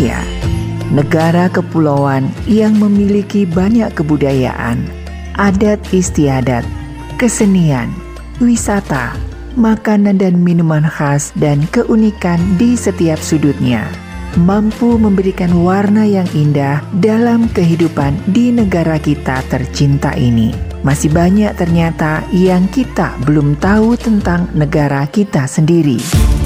Indonesia, negara kepulauan yang memiliki banyak kebudayaan, adat istiadat, kesenian, wisata, makanan dan minuman khas dan keunikan di setiap sudutnya mampu memberikan warna yang indah dalam kehidupan di negara kita tercinta ini. Masih banyak ternyata yang kita belum tahu tentang negara kita sendiri.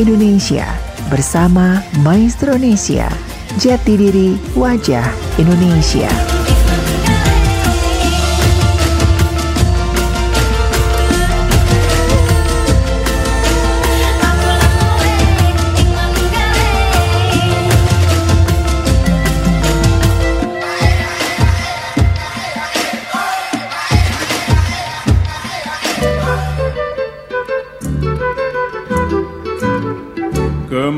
Indonesia bersama Maestro Indonesia. Jati diri wajah Indonesia.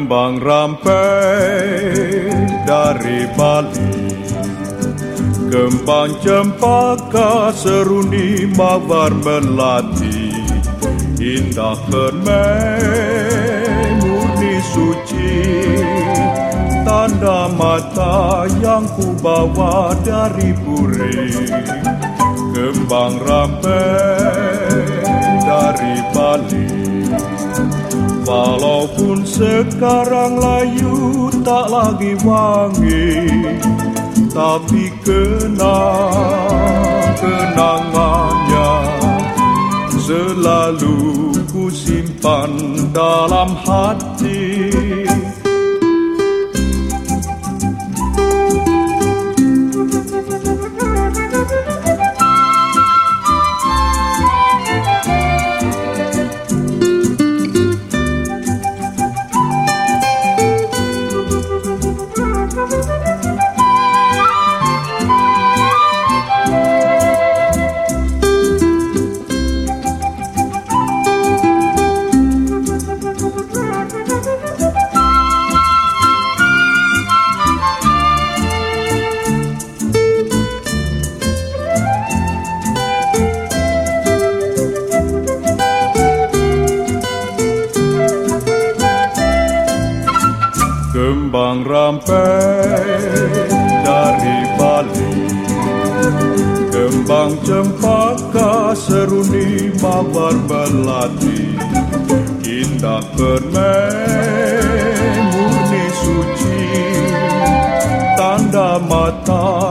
Kembang rampai dari Bali. Kembang cempaka seruni mawar melati. Indah permen murni suci. Tanda mata yang ku bawa dari puri Kembang rampai dari Bali Walaupun sekarang layu tak lagi wangi Tapi kenang kenangannya Selalu ku simpan dalam hati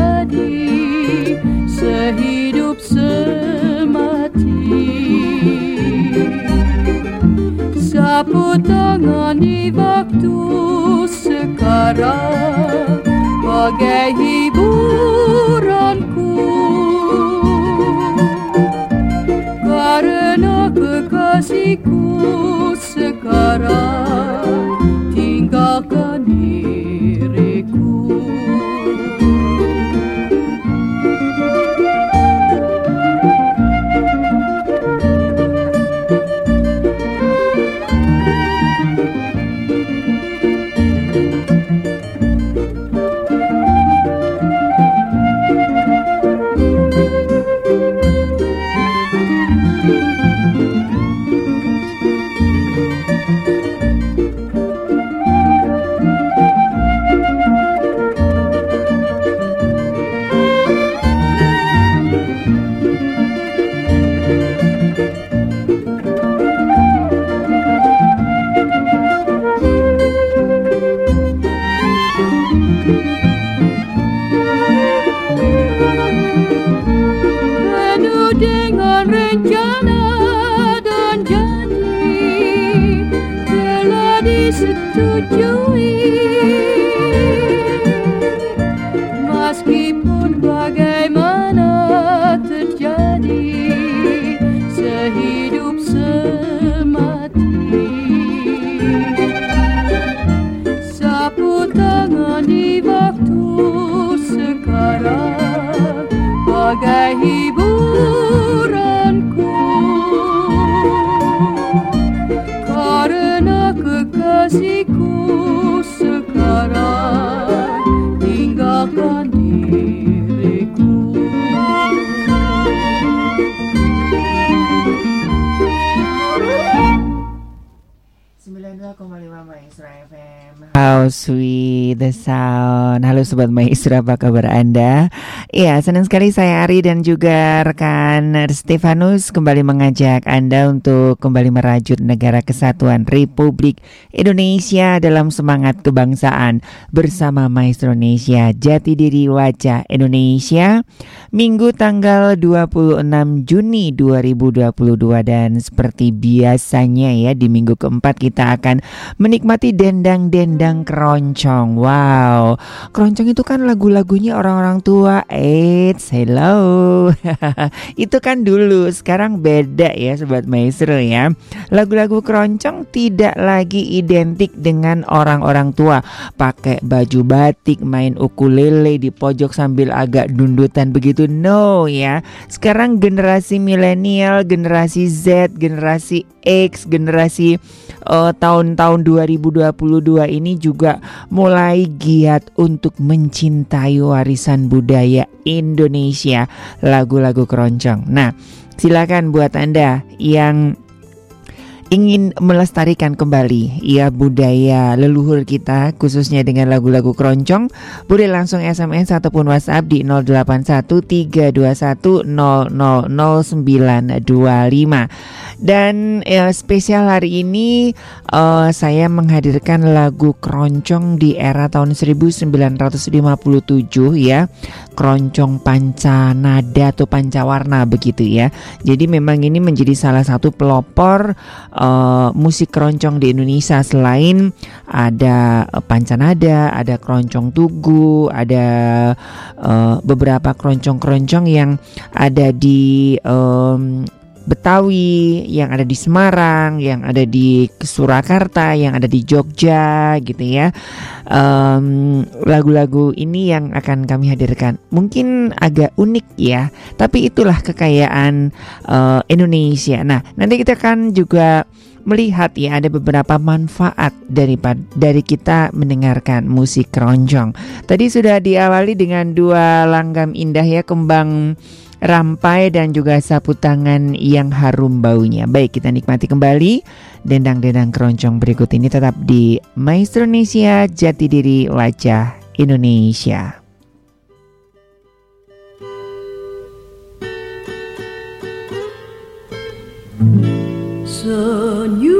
Jadi sehidup semati. Sapu tangani waktu sekarang Bagai hiburanku. Karena kekasih must keep sweet. The sound. Halo Sobat Maestro, apa kabar Anda? Iya, senang sekali saya Ari dan juga rekan Stefanus kembali mengajak Anda untuk kembali merajut negara kesatuan Republik Indonesia dalam semangat kebangsaan bersama Maestro Indonesia Jati Diri Wajah Indonesia Minggu tanggal 26 Juni 2022 dan seperti biasanya ya di minggu keempat kita akan menikmati dendang-dendang keroncong. Wow, keroncong itu kan lagu-lagunya orang-orang tua. Eits, hello. itu kan dulu, sekarang beda ya sobat maestro ya. Lagu-lagu keroncong tidak lagi identik dengan orang-orang tua. Pakai baju batik, main ukulele di pojok sambil agak dundutan begitu know ya. Sekarang generasi milenial, generasi Z, generasi X, generasi uh, tahun-tahun 2022 ini juga mulai giat untuk mencintai warisan budaya Indonesia, lagu-lagu keroncong. Nah, silakan buat Anda yang ingin melestarikan kembali ya budaya leluhur kita khususnya dengan lagu-lagu keroncong boleh langsung SMS ataupun WhatsApp di 081321000925 dan ya, spesial hari ini uh, saya menghadirkan lagu keroncong di era tahun 1957 ya. Keroncong panca nada atau pancawarna begitu ya. Jadi memang ini menjadi salah satu pelopor uh, musik keroncong di Indonesia selain ada uh, pancanada, ada keroncong tugu, ada uh, beberapa keroncong-keroncong yang ada di um, Betawi, yang ada di Semarang, yang ada di Surakarta, yang ada di Jogja, gitu ya. Lagu-lagu um, ini yang akan kami hadirkan mungkin agak unik ya, tapi itulah kekayaan uh, Indonesia. Nah, nanti kita akan juga melihat ya ada beberapa manfaat dari dari kita mendengarkan musik keroncong. Tadi sudah diawali dengan dua langgam indah ya kembang rampai dan juga sapu tangan yang harum baunya. Baik, kita nikmati kembali dendang-dendang keroncong berikut ini tetap di Maestro Indonesia Jati Diri Wajah Indonesia. Senyum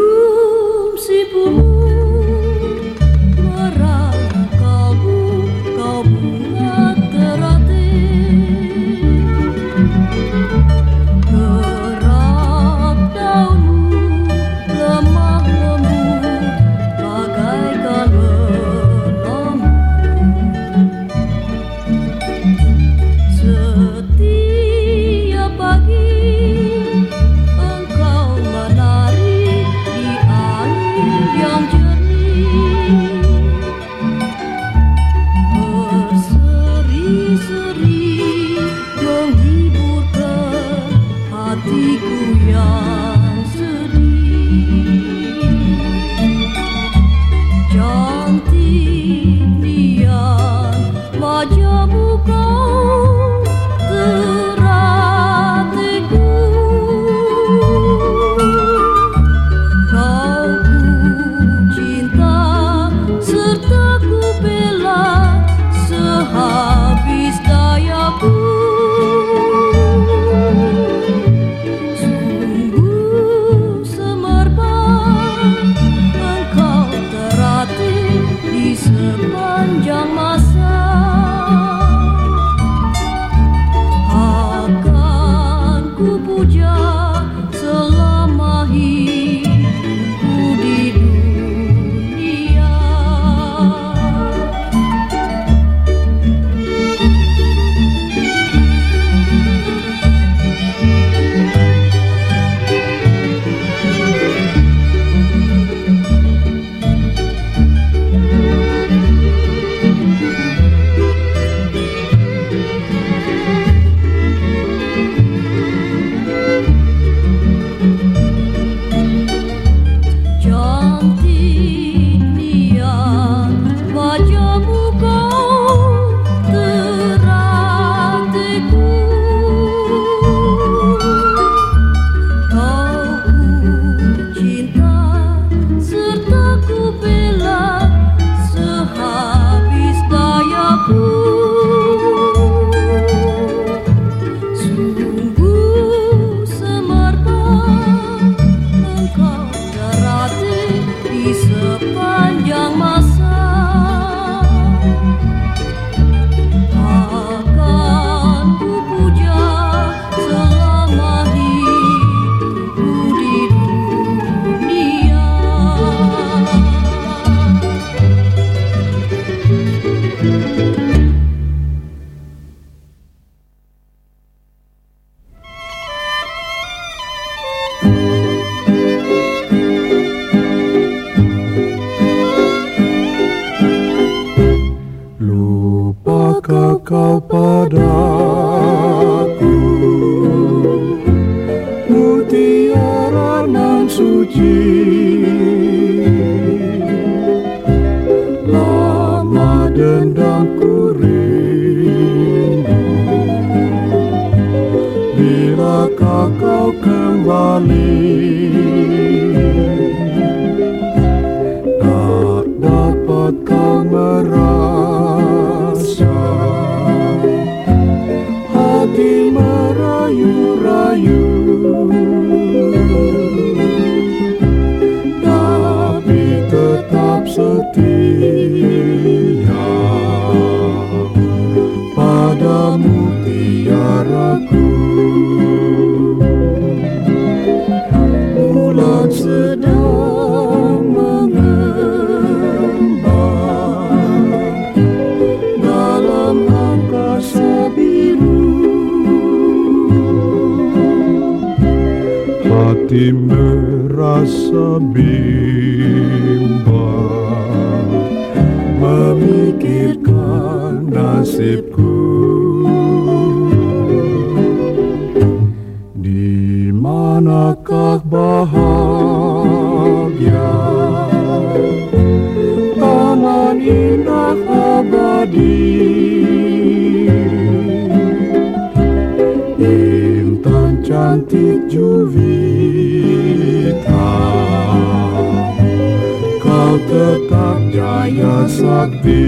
Jaya Sakti.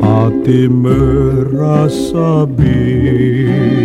Hati merasa bimbang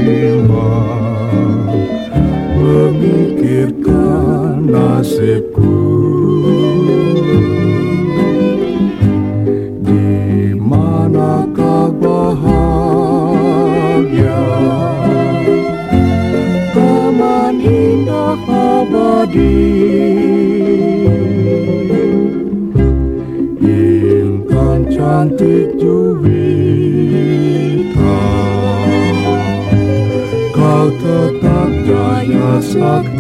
Бог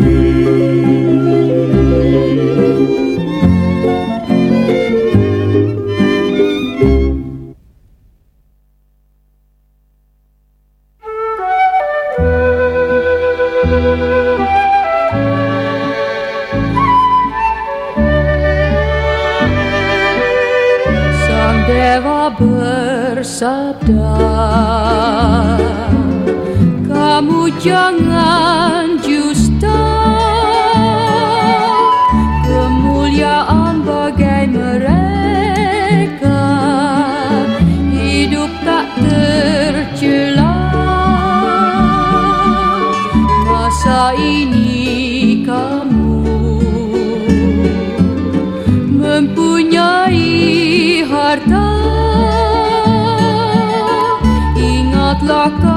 locked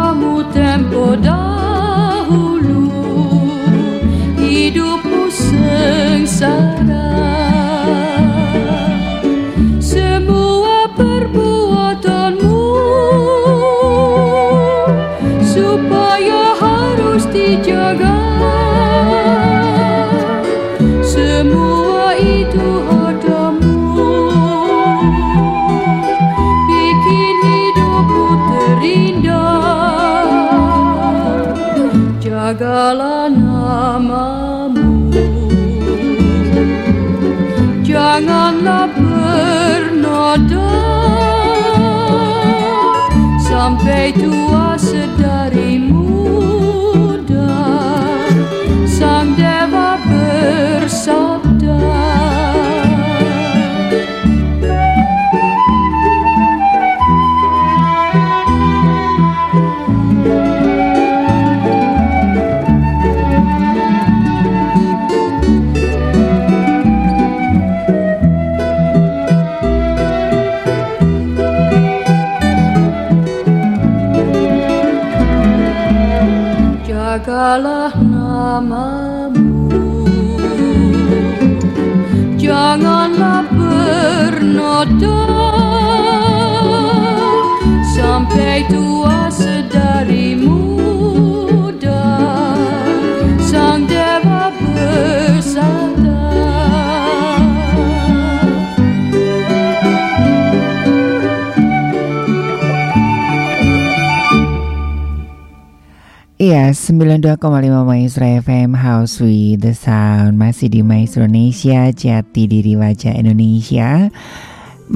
Iya, 92,5 Maestro FM House with the Sound. Masih di Maestro Indonesia, Jati Diri Wajah Indonesia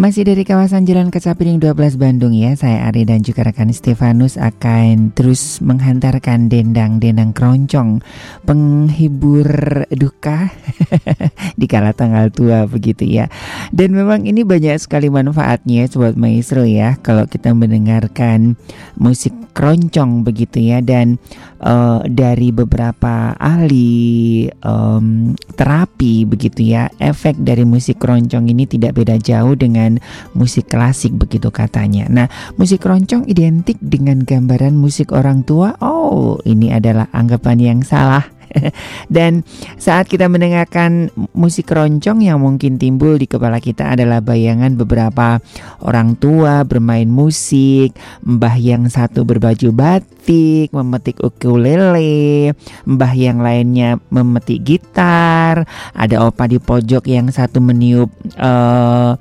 Masih dari kawasan Jalan Kecapiring 12 Bandung ya Saya Ari dan juga rekan Stefanus akan terus menghantarkan dendang-dendang keroncong Penghibur duka di kala tanggal tua begitu ya. Dan memang ini banyak sekali manfaatnya Sobat Maestro ya Kalau kita mendengarkan musik keroncong begitu ya. Dan uh, dari beberapa ahli um, terapi begitu ya efek dari musik keroncong ini tidak beda jauh dengan musik klasik begitu katanya. Nah musik keroncong identik dengan gambaran musik orang tua. Oh ini adalah anggapan yang salah. Dan saat kita mendengarkan musik keroncong yang mungkin timbul di kepala kita adalah bayangan beberapa orang tua bermain musik, mbah yang satu berbaju batik, memetik ukulele, mbah yang lainnya memetik gitar, ada opa di pojok yang satu meniup uh,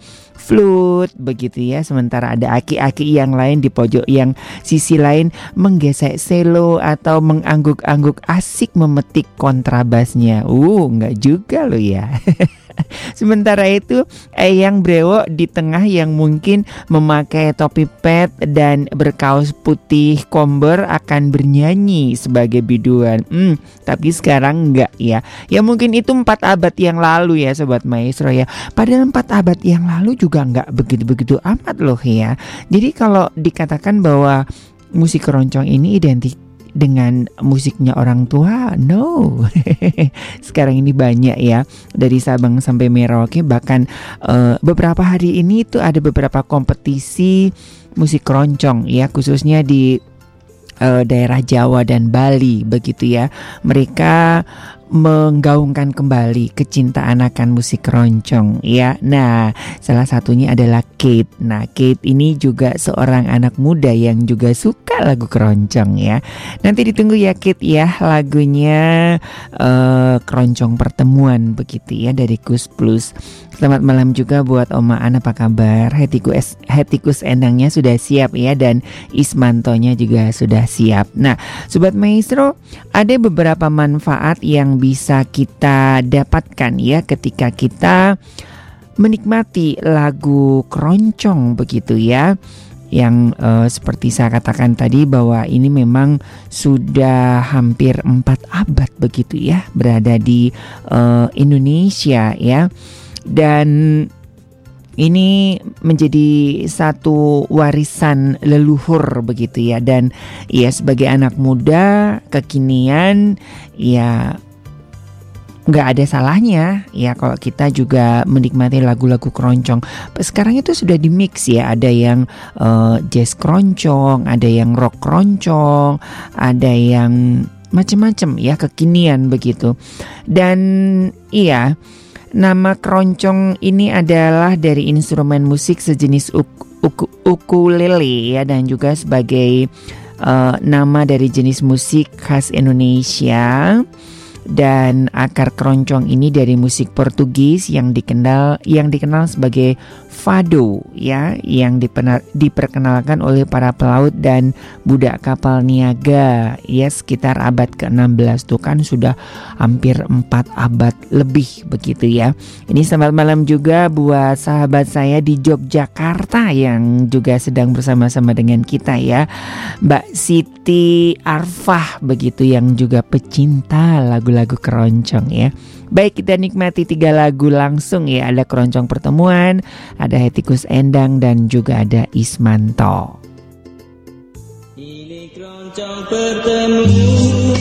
flute begitu ya. Sementara ada aki-aki yang lain di pojok yang sisi lain menggesek selo atau mengangguk-angguk asik memetik kontrabasnya. Uh nggak juga loh ya Sementara itu Eyang Brewo di tengah yang mungkin memakai topi pet dan berkaos putih komber akan bernyanyi sebagai biduan. Hmm, tapi sekarang enggak ya. Ya mungkin itu empat abad yang lalu ya Sobat Maestro ya. Padahal empat abad yang lalu juga enggak begitu-begitu amat loh ya. Jadi kalau dikatakan bahwa musik keroncong ini identik dengan musiknya orang tua? No. Sekarang ini banyak ya dari Sabang sampai Merauke. Bahkan uh, beberapa hari ini itu ada beberapa kompetisi musik keroncong ya khususnya di uh, daerah Jawa dan Bali begitu ya. Mereka menggaungkan kembali kecintaan akan musik keroncong ya. Nah, salah satunya adalah Kate. Nah, Kate ini juga seorang anak muda yang juga suka lagu keroncong ya. Nanti ditunggu ya Kate ya lagunya uh, keroncong pertemuan begitu ya dari Kus Plus. Selamat malam juga buat Oma An apa kabar? Hetikus Hetikus endangnya sudah siap ya dan Ismantonya juga sudah siap. Nah, sobat maestro, ada beberapa manfaat yang bisa kita dapatkan ya ketika kita menikmati lagu keroncong begitu ya. Yang uh, seperti saya katakan tadi bahwa ini memang sudah hampir empat abad begitu ya berada di uh, Indonesia ya. Dan ini menjadi satu warisan leluhur begitu ya. Dan ya sebagai anak muda kekinian ya nggak ada salahnya ya kalau kita juga menikmati lagu-lagu keroncong. Sekarang itu sudah di mix ya, ada yang uh, jazz keroncong, ada yang rock keroncong, ada yang macam-macam ya kekinian begitu. Dan iya Nama keroncong ini adalah dari instrumen musik sejenis uk ukulele ya dan juga sebagai uh, nama dari jenis musik khas Indonesia dan akar keroncong ini dari musik Portugis yang dikenal yang dikenal sebagai fado ya yang diperkenalkan oleh para pelaut dan budak kapal niaga ya sekitar abad ke-16 tuh kan sudah hampir 4 abad lebih begitu ya. Ini selamat malam juga buat sahabat saya di Yogyakarta yang juga sedang bersama-sama dengan kita ya. Mbak Siti Arfah begitu yang juga pecinta lagu-lagu keroncong ya. Baik kita nikmati tiga lagu langsung ya. Ada Keroncong Pertemuan, ada Hetikus Endang dan juga ada Ismanto. Ini keroncong pertemuan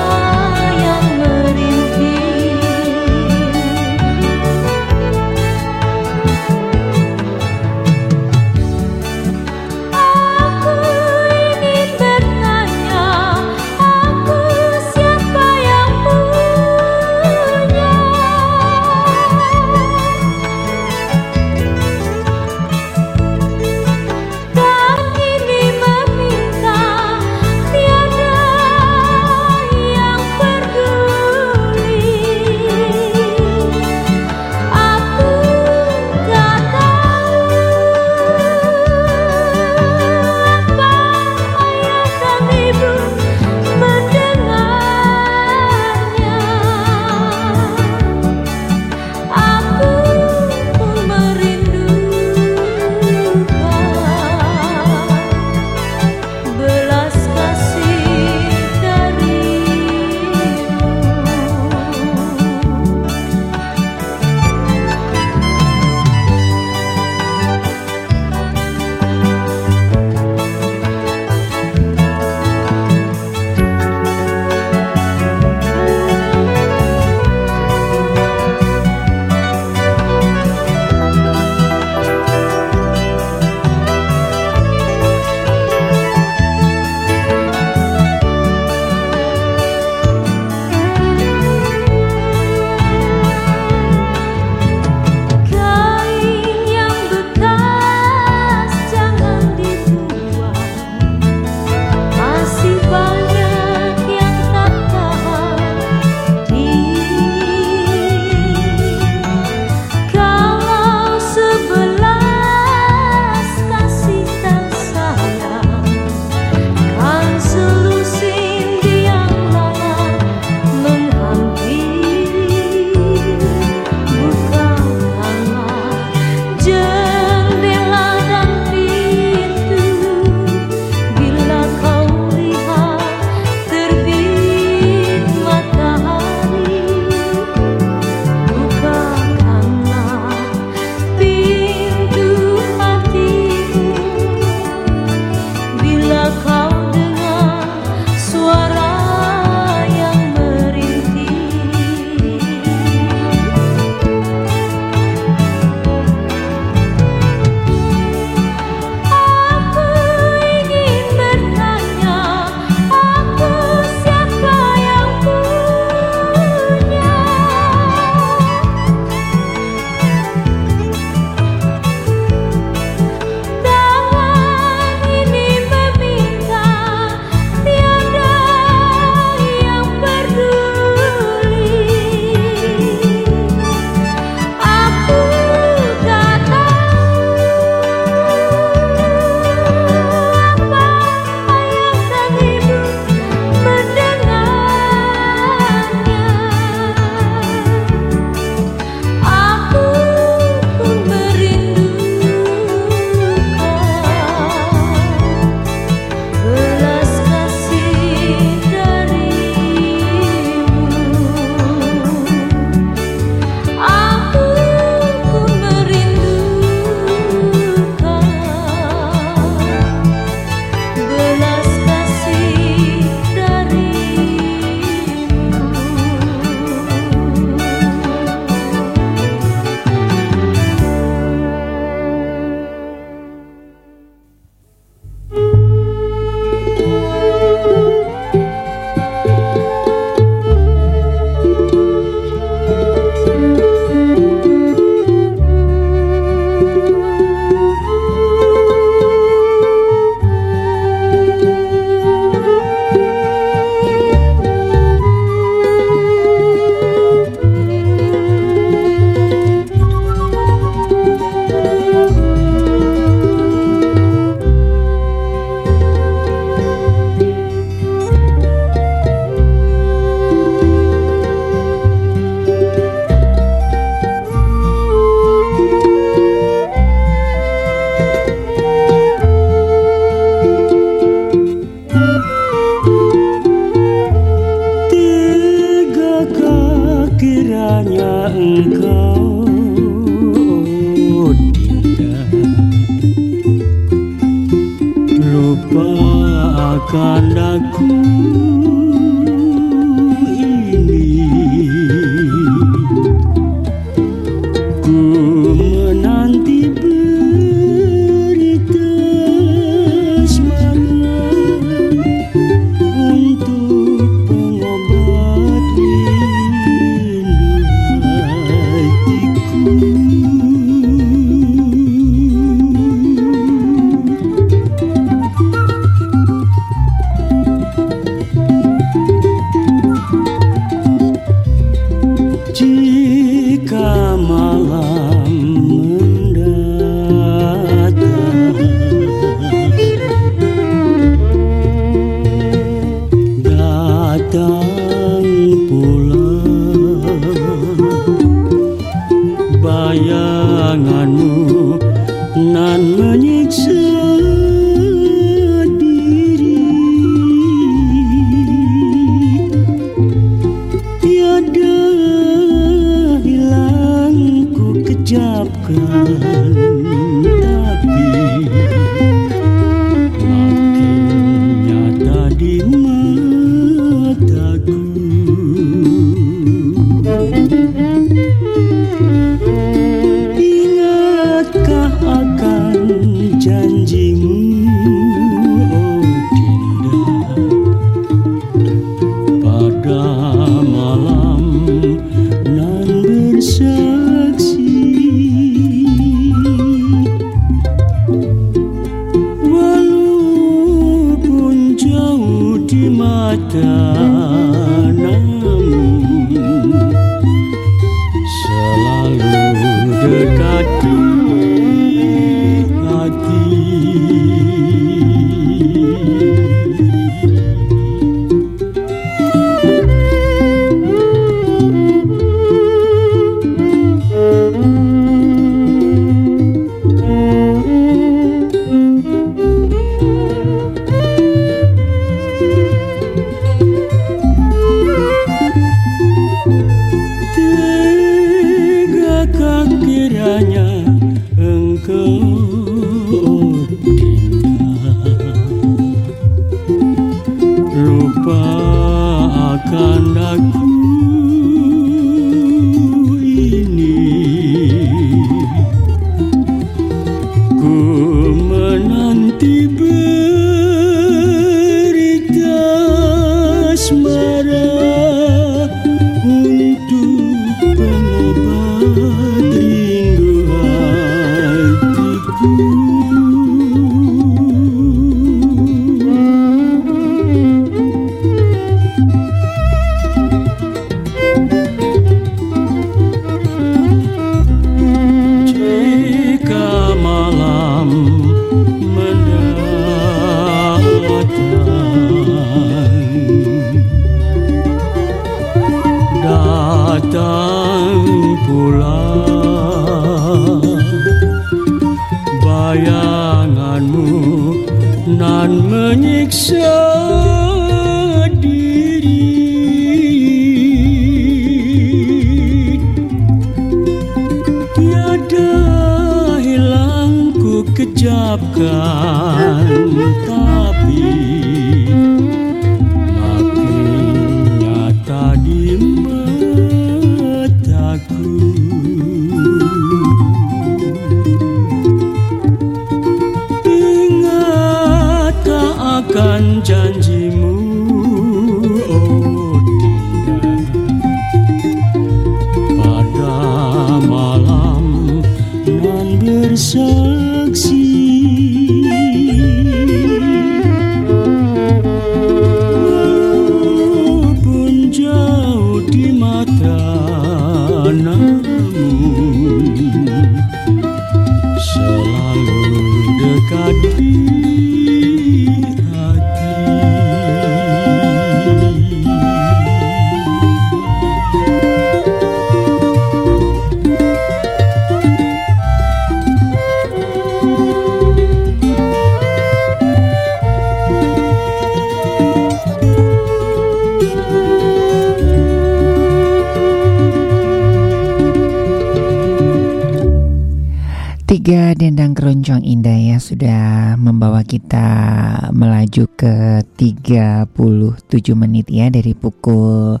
menit ya dari pukul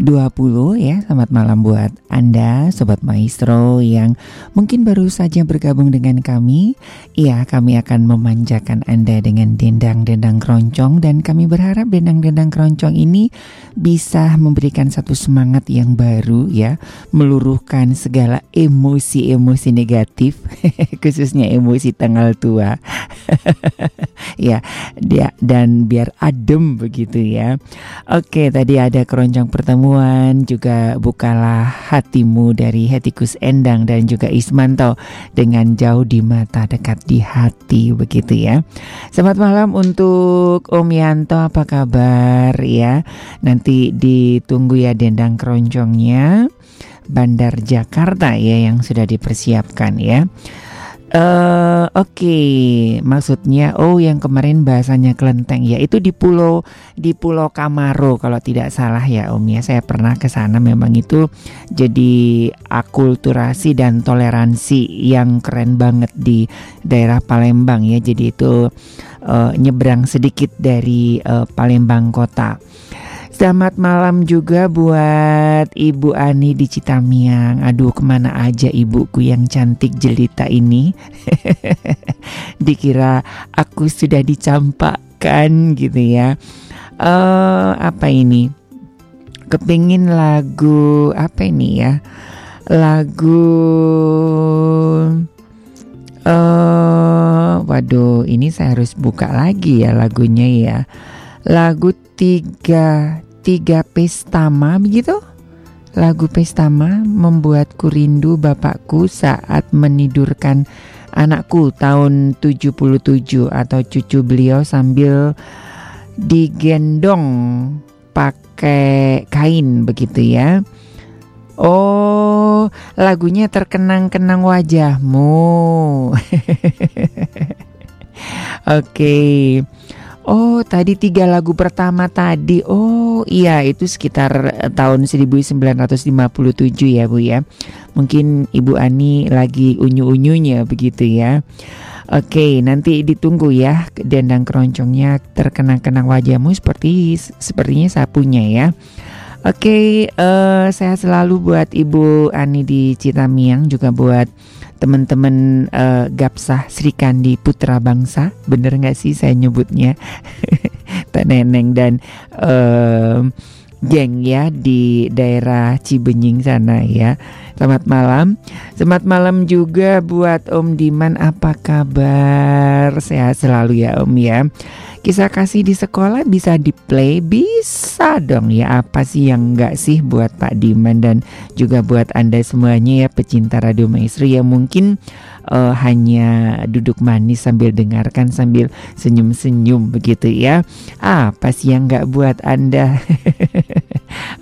20 ya. Selamat malam buat Anda Sobat Maestro yang mungkin baru saja bergabung dengan kami. Iya kami akan memanjakan Anda dengan dendang-dendang keroncong dan kami berharap dendang-dendang keroncong ini bisa memberikan satu semangat yang baru ya. Meluruhkan segala emosi-emosi negatif khususnya emosi tanggal tua. ya, dia dan biar adem begitu ya. Oke, tadi ada keroncong pertemuan juga bukalah hatimu dari Hetikus Endang dan juga Ismanto dengan jauh di mata dekat di hati begitu ya. Selamat malam untuk Om Yanto apa kabar ya? Nanti ditunggu ya dendang keroncongnya Bandar Jakarta ya yang sudah dipersiapkan ya. Uh, Oke, okay. maksudnya oh yang kemarin bahasanya kelenteng ya itu di pulau di Pulau Kamaro kalau tidak salah ya Om ya. Saya pernah ke sana memang itu jadi akulturasi dan toleransi yang keren banget di daerah Palembang ya. Jadi itu uh, nyebrang sedikit dari uh, Palembang kota. Selamat malam juga buat Ibu Ani di Citamiang. Aduh, ke mana aja ibuku yang cantik jelita ini? Dikira aku sudah dicampakkan gitu ya. Uh, apa ini? Kepingin lagu apa ini ya? Lagu uh, waduh, ini saya harus buka lagi ya lagunya ya. Lagu tiga tiga pestama begitu lagu pestama membuatku rindu bapakku saat menidurkan anakku tahun 77 atau cucu beliau sambil digendong pakai kain begitu ya Oh, lagunya terkenang-kenang wajahmu. Oke. okay. Oh, tadi tiga lagu pertama tadi. Oh, iya itu sekitar eh, tahun 1957 ya, Bu ya. Mungkin Ibu Ani lagi unyu-unyunya begitu ya. Oke, nanti ditunggu ya dendang keroncongnya terkenang-kenang wajahmu seperti sepertinya sapunya ya. Oke, uh, saya selalu buat Ibu Ani di Citamiang juga buat teman-teman uh, Gapsah Sri Kandi Putra Bangsa. Bener nggak sih saya nyebutnya? Pak Neneng dan uh, geng ya di daerah Cibenying sana ya. Selamat malam. Selamat malam juga buat Om Diman apa kabar? Sehat selalu ya Om ya. Kisah kasih di sekolah bisa di play bisa dong ya. Apa sih yang enggak sih buat Pak Diman dan juga buat anda semuanya ya pecinta Radio Maestro yang mungkin uh, hanya duduk manis sambil dengarkan sambil senyum-senyum begitu ya apa sih yang enggak buat anda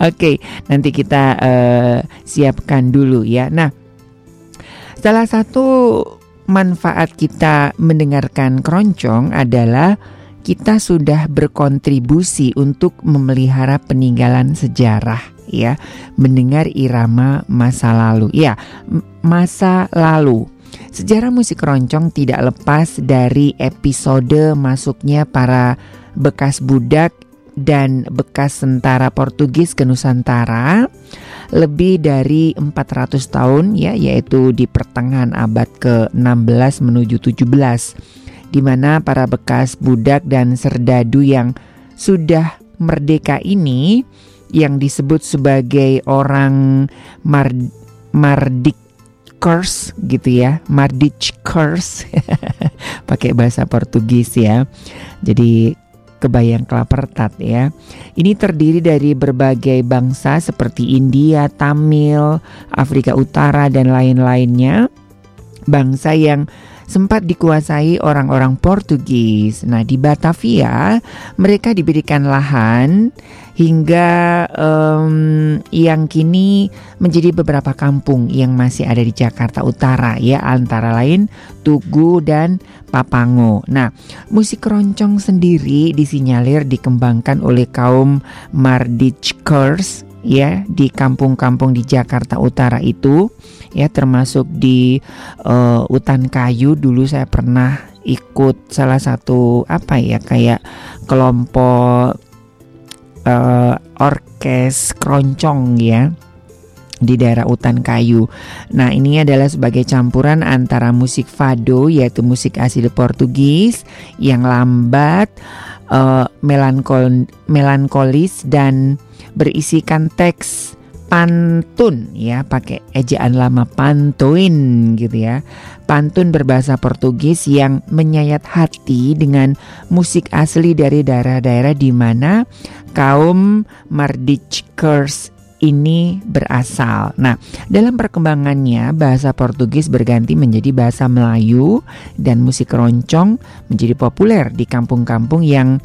Oke okay, nanti kita uh, siapkan dulu ya nah salah satu manfaat kita mendengarkan keroncong adalah kita sudah berkontribusi untuk memelihara peninggalan sejarah ya, mendengar irama masa lalu. Ya, masa lalu. Sejarah musik keroncong tidak lepas dari episode masuknya para bekas budak dan bekas tentara Portugis ke Nusantara lebih dari 400 tahun ya yaitu di pertengahan abad ke-16 menuju 17 di mana para bekas budak dan serdadu yang sudah merdeka ini yang disebut sebagai orang Mard Mardik curse gitu ya, Mardich curse pakai bahasa Portugis ya. Jadi kebayang kelapertat ya. Ini terdiri dari berbagai bangsa seperti India, Tamil, Afrika Utara dan lain-lainnya. Bangsa yang sempat dikuasai orang-orang Portugis. Nah, di Batavia mereka diberikan lahan hingga um, yang kini menjadi beberapa kampung yang masih ada di Jakarta Utara ya antara lain Tugu dan Papango. Nah, musik keroncong sendiri disinyalir dikembangkan oleh kaum Mardich Kurs ya di kampung-kampung di Jakarta Utara itu ya termasuk di uh, hutan kayu dulu saya pernah ikut salah satu apa ya kayak kelompok uh, orkes keroncong ya di daerah hutan kayu. Nah, ini adalah sebagai campuran antara musik fado yaitu musik asli Portugis yang lambat, uh, melankol melankolis dan berisikan teks pantun ya pakai ejaan lama pantuin gitu ya. Pantun berbahasa Portugis yang menyayat hati dengan musik asli dari daerah-daerah di mana kaum Mardikers ini berasal. Nah, dalam perkembangannya bahasa Portugis berganti menjadi bahasa Melayu dan musik keroncong menjadi populer di kampung-kampung yang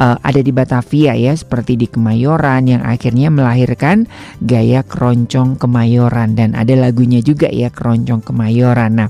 uh, ada di Batavia ya, seperti di Kemayoran yang akhirnya melahirkan gaya keroncong Kemayoran dan ada lagunya juga ya keroncong Kemayoran. Nah,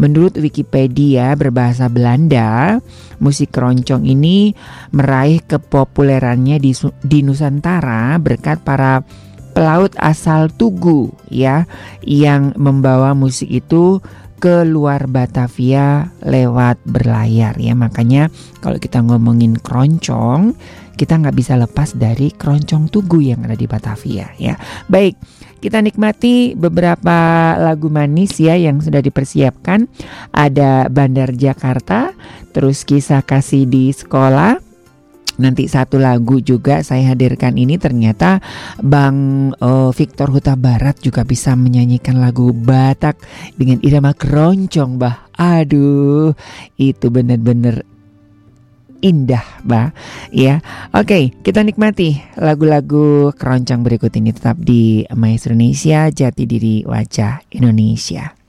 menurut Wikipedia berbahasa Belanda, musik keroncong ini meraih kepopulerannya di, di Nusantara berkat para pelaut asal Tugu ya yang membawa musik itu ke luar Batavia lewat berlayar ya. Makanya kalau kita ngomongin keroncong kita nggak bisa lepas dari keroncong Tugu yang ada di Batavia ya. Baik kita nikmati beberapa lagu manis ya yang sudah dipersiapkan. Ada Bandar Jakarta terus kisah kasih di sekolah nanti satu lagu juga saya hadirkan ini. Ternyata Bang uh, Victor Huta Barat juga bisa menyanyikan lagu Batak dengan irama keroncong bah aduh itu benar-benar indah bah ya oke kita nikmati lagu-lagu keroncong berikut ini tetap di Maestro Indonesia Jati Diri Wajah Indonesia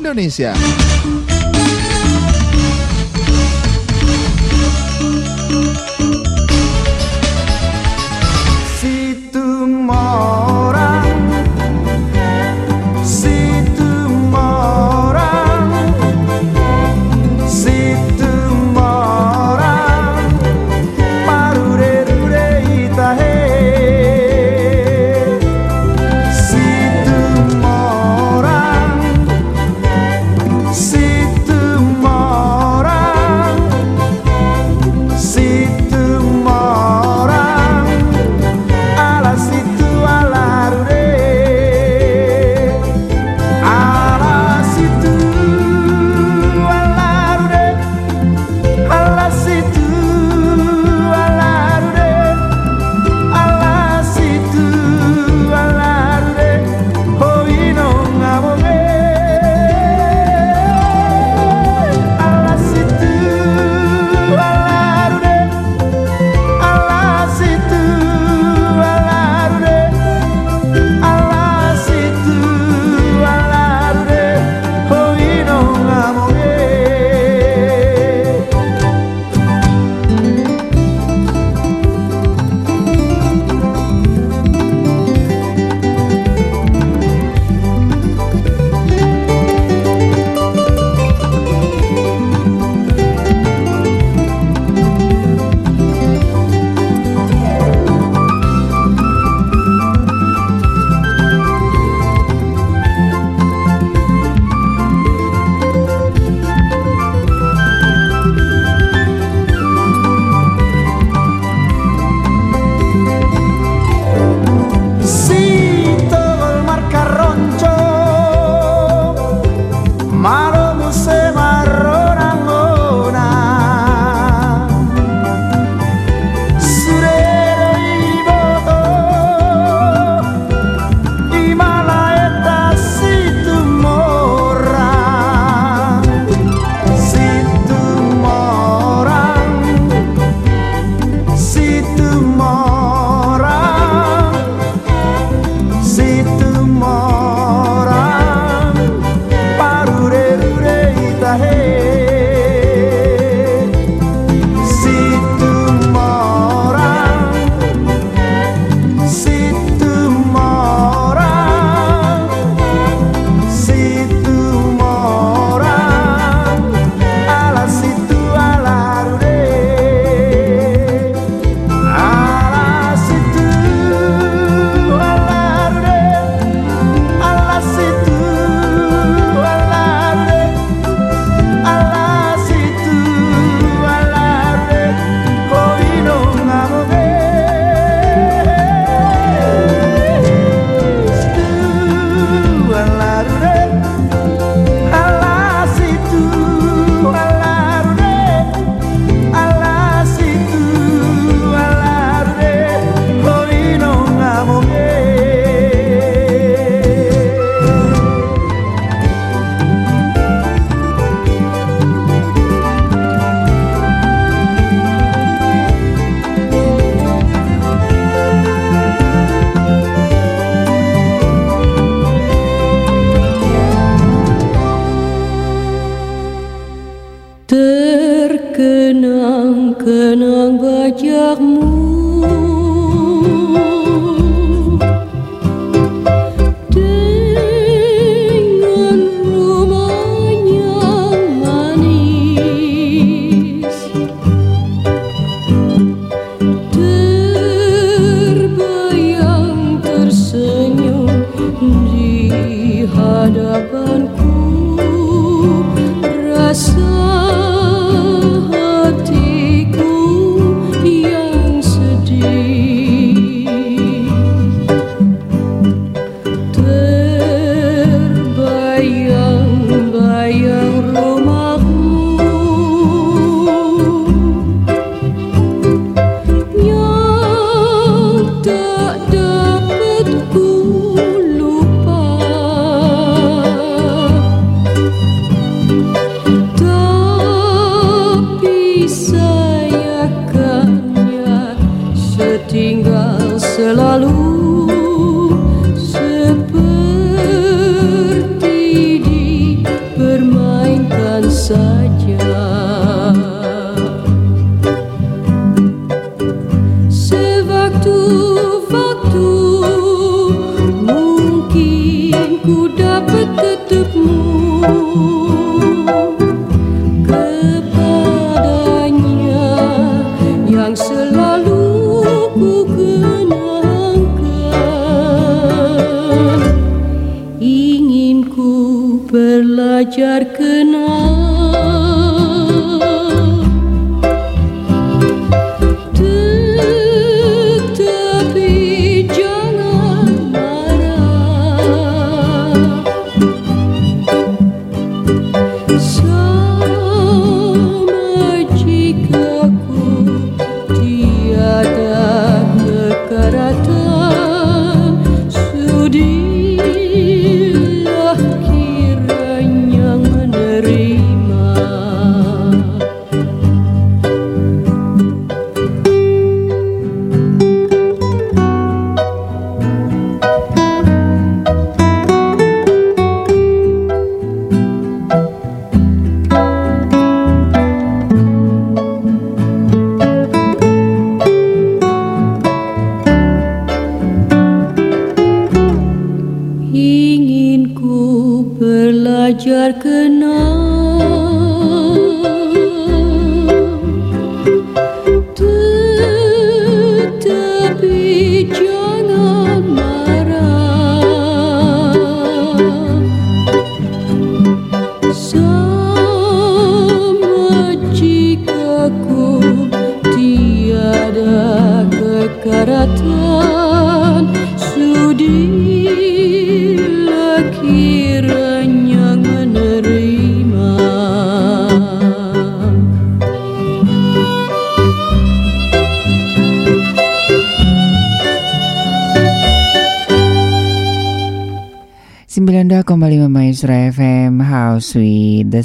Indonesia.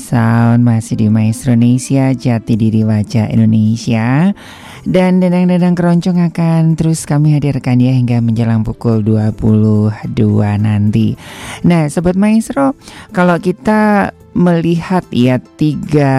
Sound Masih di Maestro Indonesia Jati diri wajah Indonesia. Dan dedang-dedang keroncong akan terus kami hadirkan ya Hingga menjelang pukul 22 nanti. Nah Sobat Maestro Kalau kita melihat ya tiga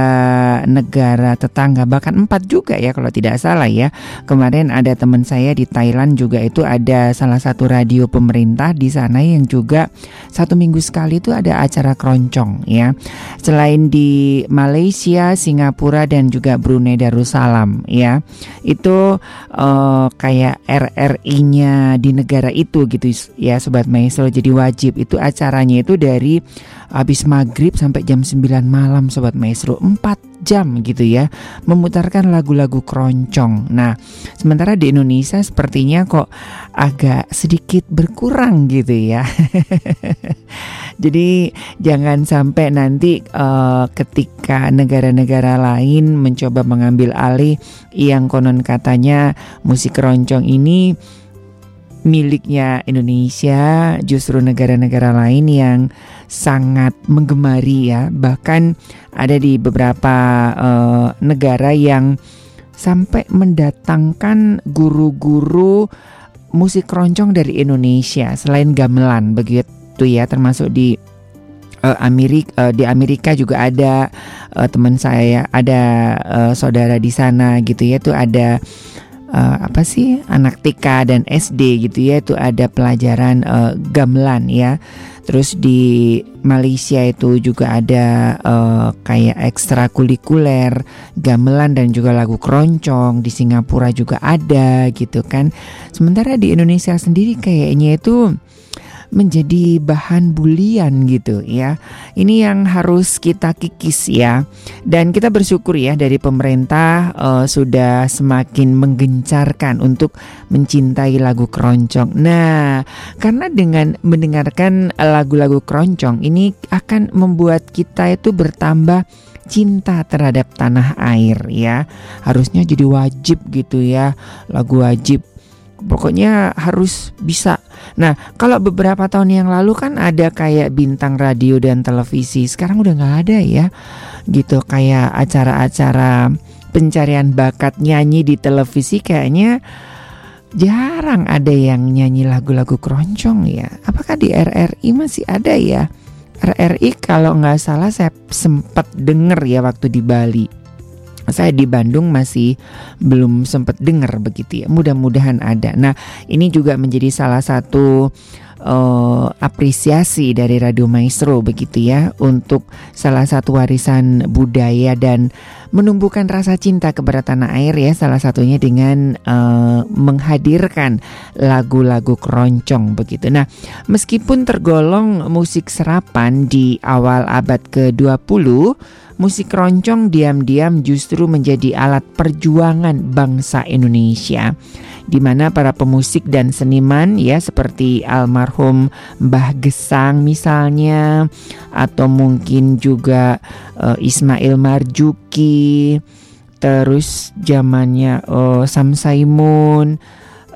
negara tetangga bahkan empat juga ya kalau tidak salah ya. Kemarin ada teman saya di Thailand juga itu ada salah satu radio pemerintah di sana yang juga satu minggu sekali itu ada acara keroncong ya. Selain di Malaysia Singapura dan juga Brunei Darussalam ya. Itu eh, kayak RRI-nya di negara itu gitu ya sobat maestro. Jadi wajib itu acaranya itu dari habis maghrib sampai jam 9 malam Sobat Maestro. 4 jam gitu ya Memutarkan lagu-lagu keroncong. Nah sementara di Indonesia sepertinya kok agak sedikit berkurang gitu ya. Jadi jangan sampai nanti uh, ketika negara-negara lain mencoba mengambil alih yang konon katanya musik keroncong ini miliknya Indonesia, justru negara-negara lain yang sangat menggemari ya. Bahkan ada di beberapa uh, negara yang sampai mendatangkan guru-guru musik keroncong dari Indonesia selain gamelan begitu ya termasuk di uh, Amerika uh, di Amerika juga ada uh, teman saya ada uh, saudara di sana gitu ya tuh ada uh, apa sih anak TK dan SD gitu ya itu ada pelajaran uh, gamelan ya Terus di Malaysia itu juga ada uh, kayak ekstrakurikuler, gamelan dan juga lagu keroncong. Di Singapura juga ada gitu kan. Sementara di Indonesia sendiri kayaknya itu menjadi bahan bulian gitu ya. Ini yang harus kita kikis ya. Dan kita bersyukur ya dari pemerintah uh, sudah semakin menggencarkan untuk mencintai lagu keroncong. Nah, karena dengan mendengarkan lagu-lagu keroncong ini akan membuat kita itu bertambah cinta terhadap tanah air ya. Harusnya jadi wajib gitu ya. Lagu wajib pokoknya harus bisa. Nah, kalau beberapa tahun yang lalu kan ada kayak bintang radio dan televisi, sekarang udah nggak ada ya, gitu kayak acara-acara pencarian bakat nyanyi di televisi kayaknya jarang ada yang nyanyi lagu-lagu keroncong ya. Apakah di RRI masih ada ya? RRI kalau nggak salah saya sempat denger ya waktu di Bali saya di Bandung masih belum sempat dengar begitu ya. Mudah-mudahan ada. Nah, ini juga menjadi salah satu uh, apresiasi dari Radio Maestro begitu ya untuk salah satu warisan budaya dan menumbuhkan rasa cinta kepada tanah air ya salah satunya dengan uh, menghadirkan lagu-lagu keroncong begitu. Nah, meskipun tergolong musik serapan di awal abad ke-20 musik keroncong diam-diam justru menjadi alat perjuangan bangsa Indonesia di mana para pemusik dan seniman ya seperti almarhum Mbah Gesang misalnya atau mungkin juga uh, Ismail Marjuki terus zamannya uh, Sam Saimun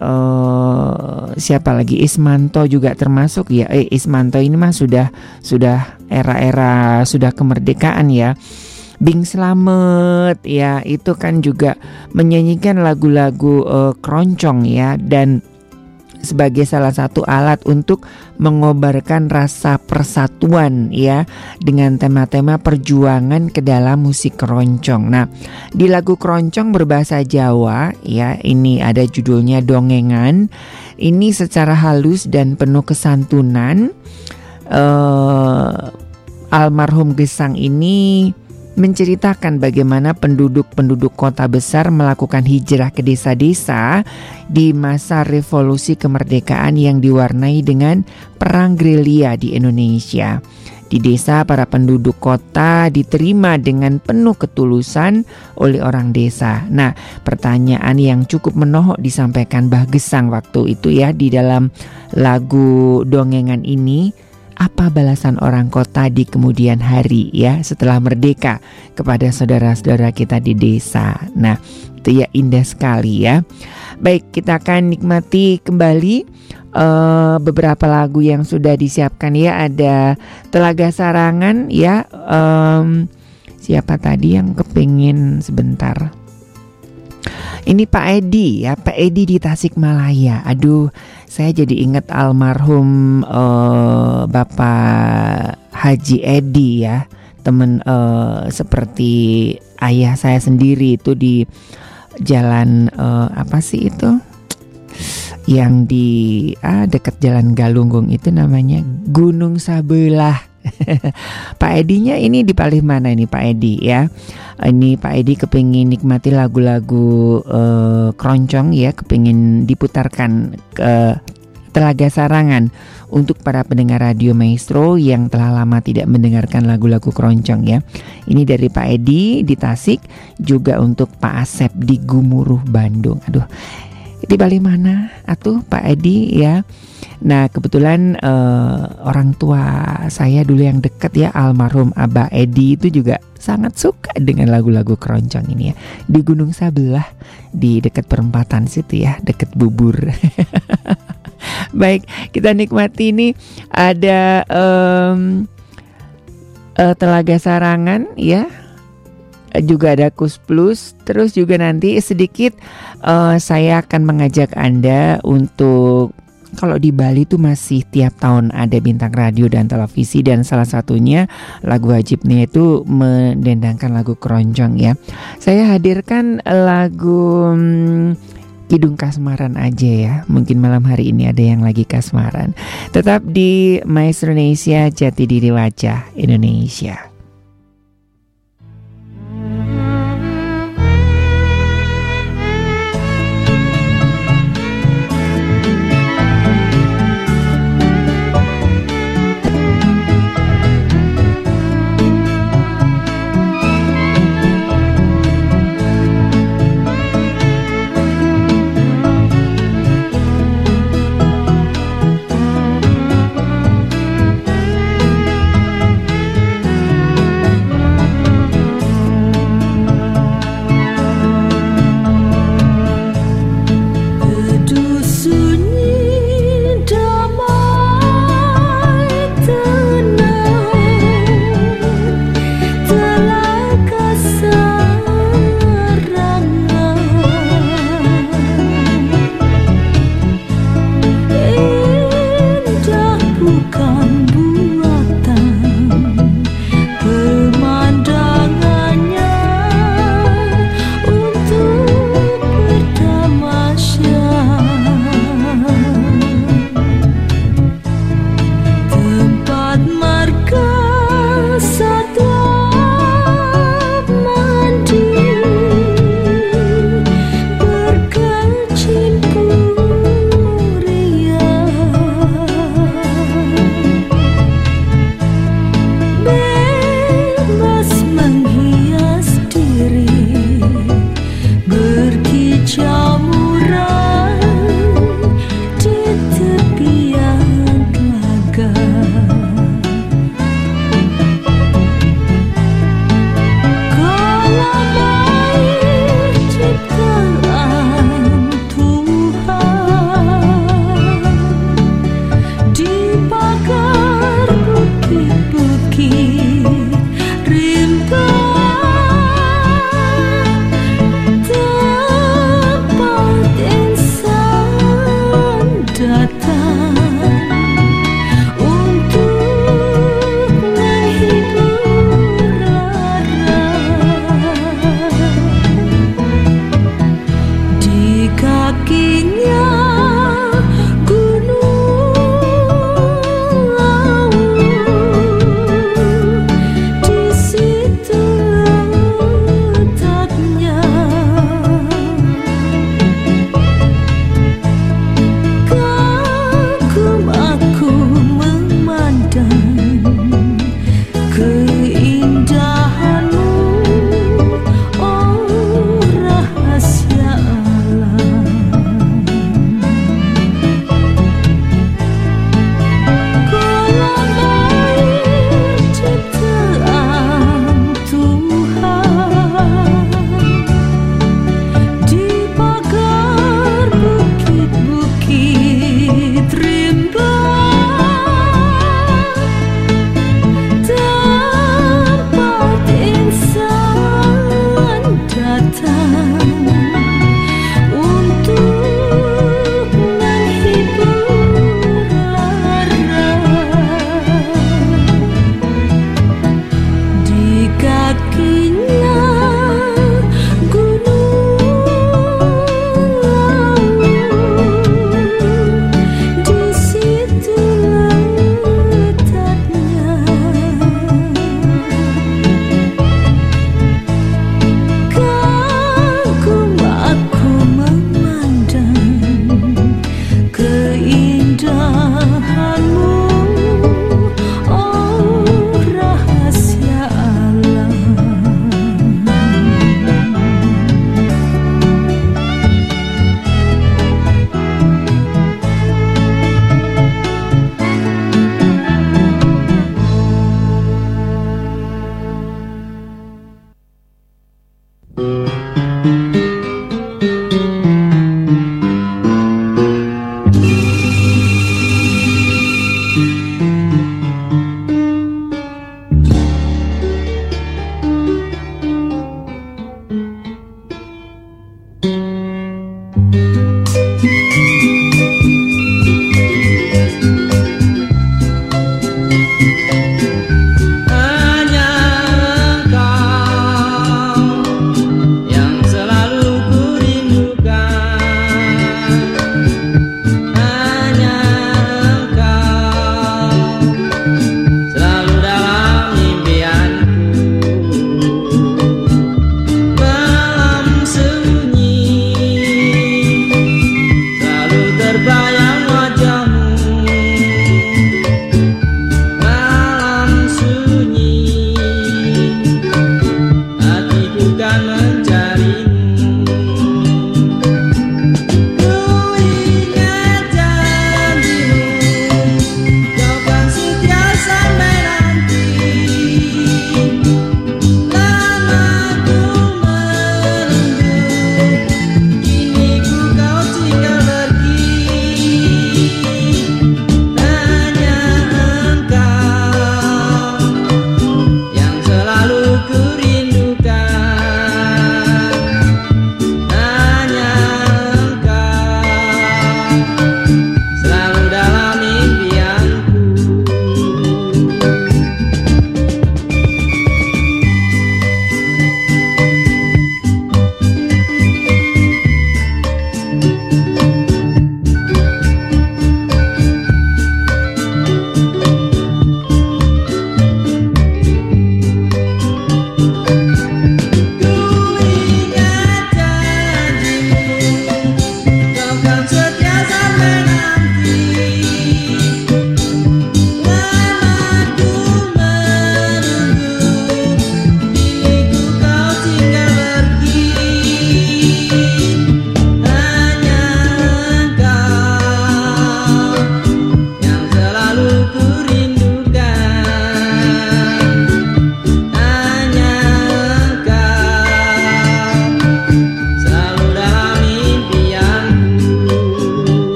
uh, siapa lagi? Ismanto juga termasuk ya. Eh Ismanto ini mah sudah sudah era-era sudah kemerdekaan ya. Bing Slamet ya. Itu kan juga menyanyikan lagu-lagu uh, keroncong ya. Dan sebagai salah satu alat untuk mengobarkan rasa persatuan ya dengan tema-tema perjuangan ke dalam musik keroncong. Nah, di lagu keroncong berbahasa Jawa ya ini ada judulnya Dongengan. Ini secara halus dan penuh kesantunan uh, almarhum Gesang ini menceritakan bagaimana penduduk-penduduk kota besar melakukan hijrah ke desa-desa di masa revolusi kemerdekaan yang diwarnai dengan perang gerilya di Indonesia. Di desa, para penduduk kota diterima dengan penuh ketulusan oleh orang desa. Nah, pertanyaan yang cukup menohok disampaikan Bah Gesang waktu itu ya di dalam lagu dongengan ini apa balasan orang kota di kemudian hari ya setelah merdeka kepada saudara-saudara kita di desa. Nah, itu ya indah sekali ya. Baik, kita akan nikmati kembali uh, beberapa lagu yang sudah disiapkan ya. Ada Telaga Sarangan ya. Um, siapa tadi yang kepingin sebentar? Ini Pak Edi ya, Pak Edi di Tasikmalaya. Aduh, saya jadi ingat almarhum uh, Bapak Haji Edi ya, temen uh, seperti ayah saya sendiri itu di jalan uh, apa sih itu? Yang di ah dekat Jalan Galunggung itu namanya Gunung Sabelah. Pak Edinya ini di paling mana ini Pak Edi ya? Ini Pak Edi kepingin nikmati lagu-lagu uh, keroncong ya, kepingin diputarkan ke Telaga Sarangan untuk para pendengar radio Maestro yang telah lama tidak mendengarkan lagu-lagu keroncong ya. Ini dari Pak Edi di Tasik, juga untuk Pak Asep di Gumuruh Bandung. Aduh, Di Bali mana? Atuh Pak Edi ya. Nah kebetulan eh, orang tua saya dulu yang deket ya almarhum Abah Edi itu juga sangat suka dengan lagu-lagu keroncong ini ya di Gunung Sabelah di dekat perempatan situ ya dekat bubur. Baik kita nikmati ini ada em, eh, Telaga Sarangan ya juga ada Kus Plus terus juga nanti sedikit eh, saya akan mengajak Anda untuk kalau di Bali itu masih tiap tahun ada bintang radio dan televisi dan salah satunya lagu wajibnya itu mendendangkan lagu keroncong ya. Saya hadirkan lagu hmm, Kidung Kasmaran aja ya. Mungkin malam hari ini ada yang lagi kasmaran. Tetap di Maestro Indonesia Jati Diri Wajah Indonesia.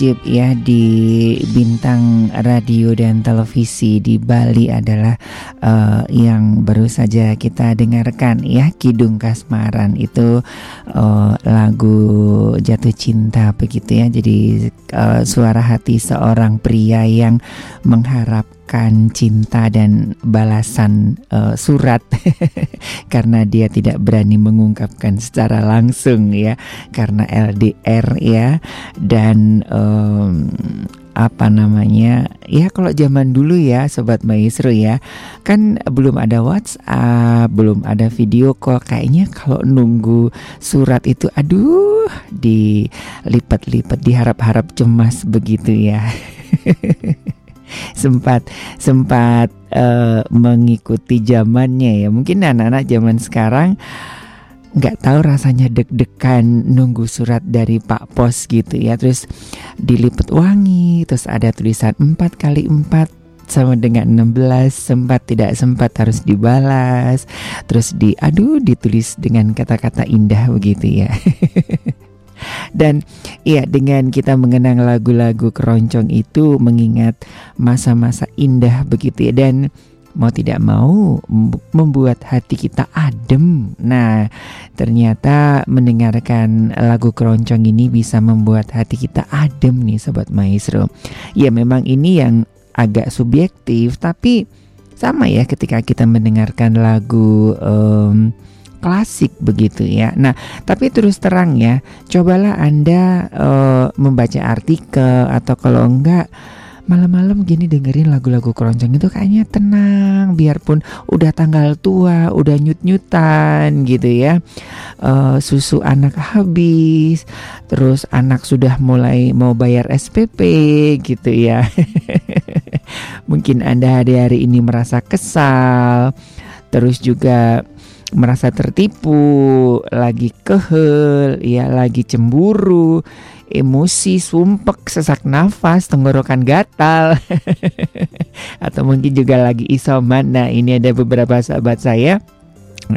Wajib ya di bintang radio dan televisi di Bali adalah eh, yang baru saja kita dengarkan ya Kidung Kasmaran itu eh, lagu jatuh cinta begitu ya. Jadi eh, suara hati seorang pria yang mengharapkan cinta dan balasan eh, surat. Karena dia tidak berani mengungkapkan secara langsung ya. Karena LDR ya. Dan em, apa namanya ya kalau zaman dulu ya sobat maestro ya. Kan belum ada WhatsApp belum ada video call. Kayaknya kalau nunggu surat itu aduh dilipat-lipat diharap-harap cemas begitu ya sempat sempat eh, mengikuti zamannya ya. Mungkin anak-anak zaman sekarang nggak tahu rasanya deg-degan nunggu surat dari Pak Pos gitu ya. Terus dilipat wangi terus ada tulisan 4 kali 4 sama dengan 16 sempat tidak sempat harus dibalas. Terus di aduh ditulis dengan kata-kata indah begitu ya dan ya dengan kita mengenang lagu-lagu keroncong itu mengingat masa-masa indah begitu ya dan mau tidak mau mem- membuat hati kita adem. Nah, ternyata mendengarkan lagu keroncong ini bisa membuat hati kita adem nih sobat maestro. Ya memang ini yang agak subjektif tapi sama ya ketika kita mendengarkan lagu em, klasik begitu ya. Nah, tapi terus terang ya, cobalah Anda eh, membaca artikel atau kalau enggak malam-malam gini dengerin lagu-lagu keroncong itu kayaknya tenang biarpun udah tanggal tua udah nyut-nyutan gitu ya Eh, susu anak habis terus anak sudah mulai mau bayar SPP gitu ya mungkin anda hari-hari ini merasa kesal terus juga merasa tertipu lagi kehel ya lagi cemburu emosi, sumpek, sesak nafas, tenggorokan gatal, atau mungkin juga lagi isoman. Nah, ini ada beberapa sahabat saya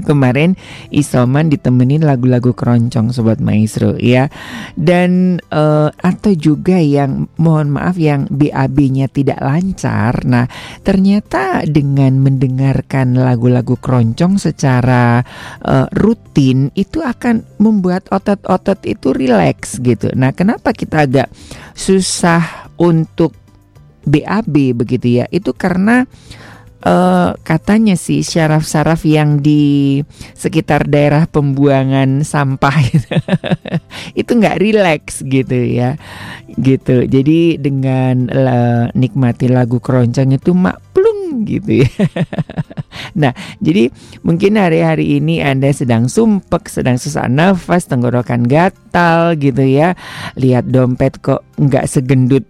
kemarin isoman ditemenin lagu-lagu keroncong sobat maestro ya. Dan eh, atau juga yang mohon maaf yang BAB-nya tidak lancar. Nah ternyata dengan mendengarkan lagu-lagu keroncong secara eh, rutin itu akan membuat otot-otot itu rileks gitu. Nah kenapa kita agak susah untuk BAB begitu ya? Itu karena eh, katanya sih syaraf-syaraf yang di sekitar daerah pembuangan sampah itu, nggak rileks gitu ya. Gitu. Jadi dengan eh, nikmati lagu keroncong itu mak gitu ya. Nah, jadi mungkin hari-hari ini Anda sedang sumpek, sedang susah nafas, tenggorokan gatal gitu ya. Lihat dompet kok nggak segendut,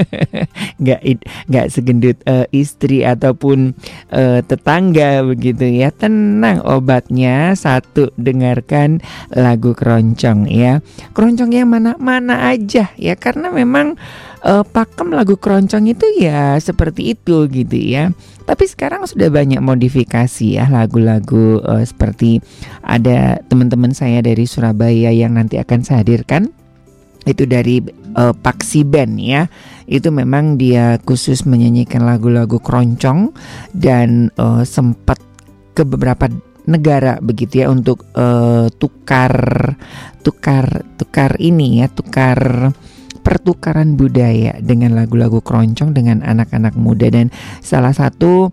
nggak nggak segendut eh, istri ataupun eh, tetangga begitu ya. Tenang, obatnya satu dengarkan lagu keroncong ya. Keroncong yang mana mana aja ya, karena memang eh, pakem lagu keroncong itu ya seperti itu gitu ya. Tapi sekarang sudah banyak modifikasi ya lagu-lagu eh, seperti ada teman-teman saya dari Surabaya yang nanti akan saya hadirkan itu dari eh, Paksi Band ya. Itu memang dia khusus menyanyikan lagu-lagu keroncong dan eh, sempat ke beberapa negara begitu ya untuk eh, tukar tukar tukar ini ya tukar pertukaran budaya dengan lagu-lagu keroncong dengan anak-anak muda dan salah satu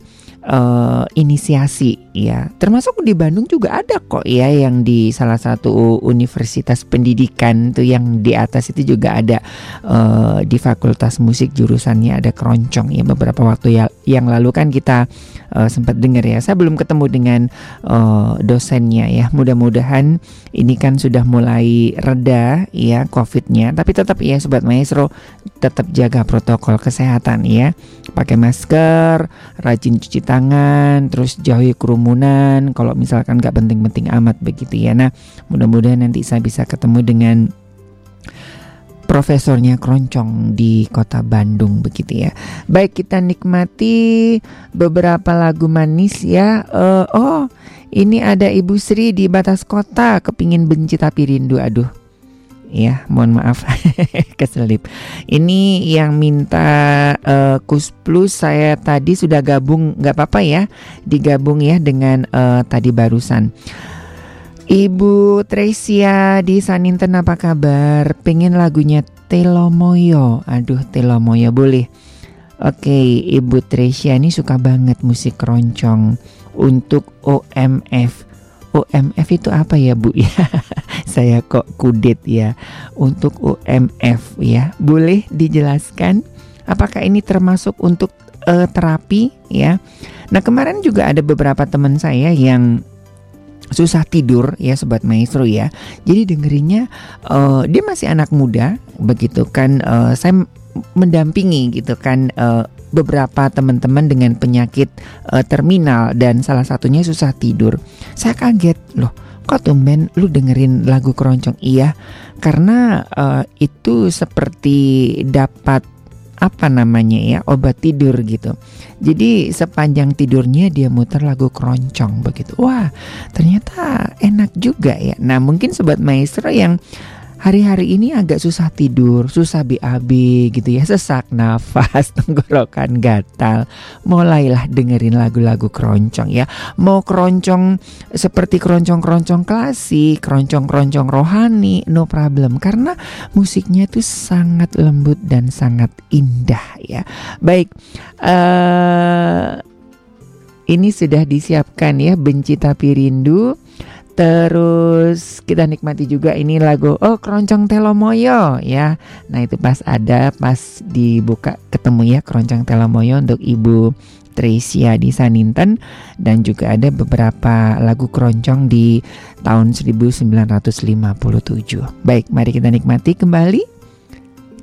eh, inisiasi ya. Termasuk di Bandung juga ada kok ya yang di salah satu universitas pendidikan tuh yang di atas itu juga ada eh, di fakultas musik jurusannya ada keroncong ya beberapa waktu ya yang lalu kan kita eh, sempat dengar ya. Saya belum ketemu dengan eh, dosennya ya. Mudah-mudahan ini kan sudah mulai reda ya covidnya. Tapi tetap ya sobat maestro tetap jaga protokol kesehatan ya. Pakai masker rajin cuci tangan terus jauhi kerumunan kalau misalkan nggak penting-penting amat begitu ya nah mudah-mudahan nanti saya bisa ketemu dengan profesornya keroncong di kota Bandung begitu ya. Baik kita nikmati beberapa lagu manis ya. Eh, oh ini ada Ibu Sri di batas kota kepingin benci tapi rindu. Aduh ya mohon maaf keselip. Ini yang minta eh, Kus Plus saya tadi sudah gabung nggak apa-apa ya digabung ya dengan eh, tadi barusan. Ibu Tresia di Saninten apa kabar? Pengen lagunya Telomoyo. Aduh Telomoyo boleh. Oke, Ibu Tresia ini suka banget musik keroncong untuk OMF. OMF itu apa ya Bu ya? Saya kok kudet ya. Untuk OMF ya. Boleh dijelaskan apakah ini termasuk untuk eh, terapi ya? Nah, kemarin juga ada beberapa teman saya yang susah tidur ya sobat maestro ya. Jadi dengerinnya eh, dia masih anak muda begitu kan eh, saya mendampingi gitu kan eh, beberapa teman-teman dengan penyakit eh, terminal dan salah satunya susah tidur. Saya kaget loh. Kok tumben lu dengerin lagu keroncong? Iya, karena eh, itu seperti dapat apa namanya ya obat tidur gitu. Jadi sepanjang tidurnya dia muter lagu keroncong begitu. Wah ternyata enak juga ya. Nah mungkin sobat maestro yang hari-hari ini agak susah tidur, susah BAB gitu ya, sesak nafas, tenggorokan gatal. Mulailah dengerin lagu-lagu keroncong ya. Mau keroncong seperti keroncong-keroncong klasik, keroncong-keroncong rohani, no problem karena musiknya itu sangat lembut dan sangat indah ya. Baik, eh ini sudah disiapkan ya benci tapi rindu. Terus kita nikmati juga ini lagu Oh Keroncong Telomoyo ya. Nah itu pas ada pas dibuka ketemu ya Keroncong Telomoyo untuk Ibu Tresia di Saninten dan juga ada beberapa lagu keroncong di tahun 1957. Baik, mari kita nikmati kembali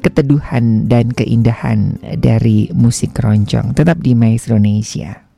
keteduhan dan keindahan dari musik keroncong tetap di Maestro Indonesia.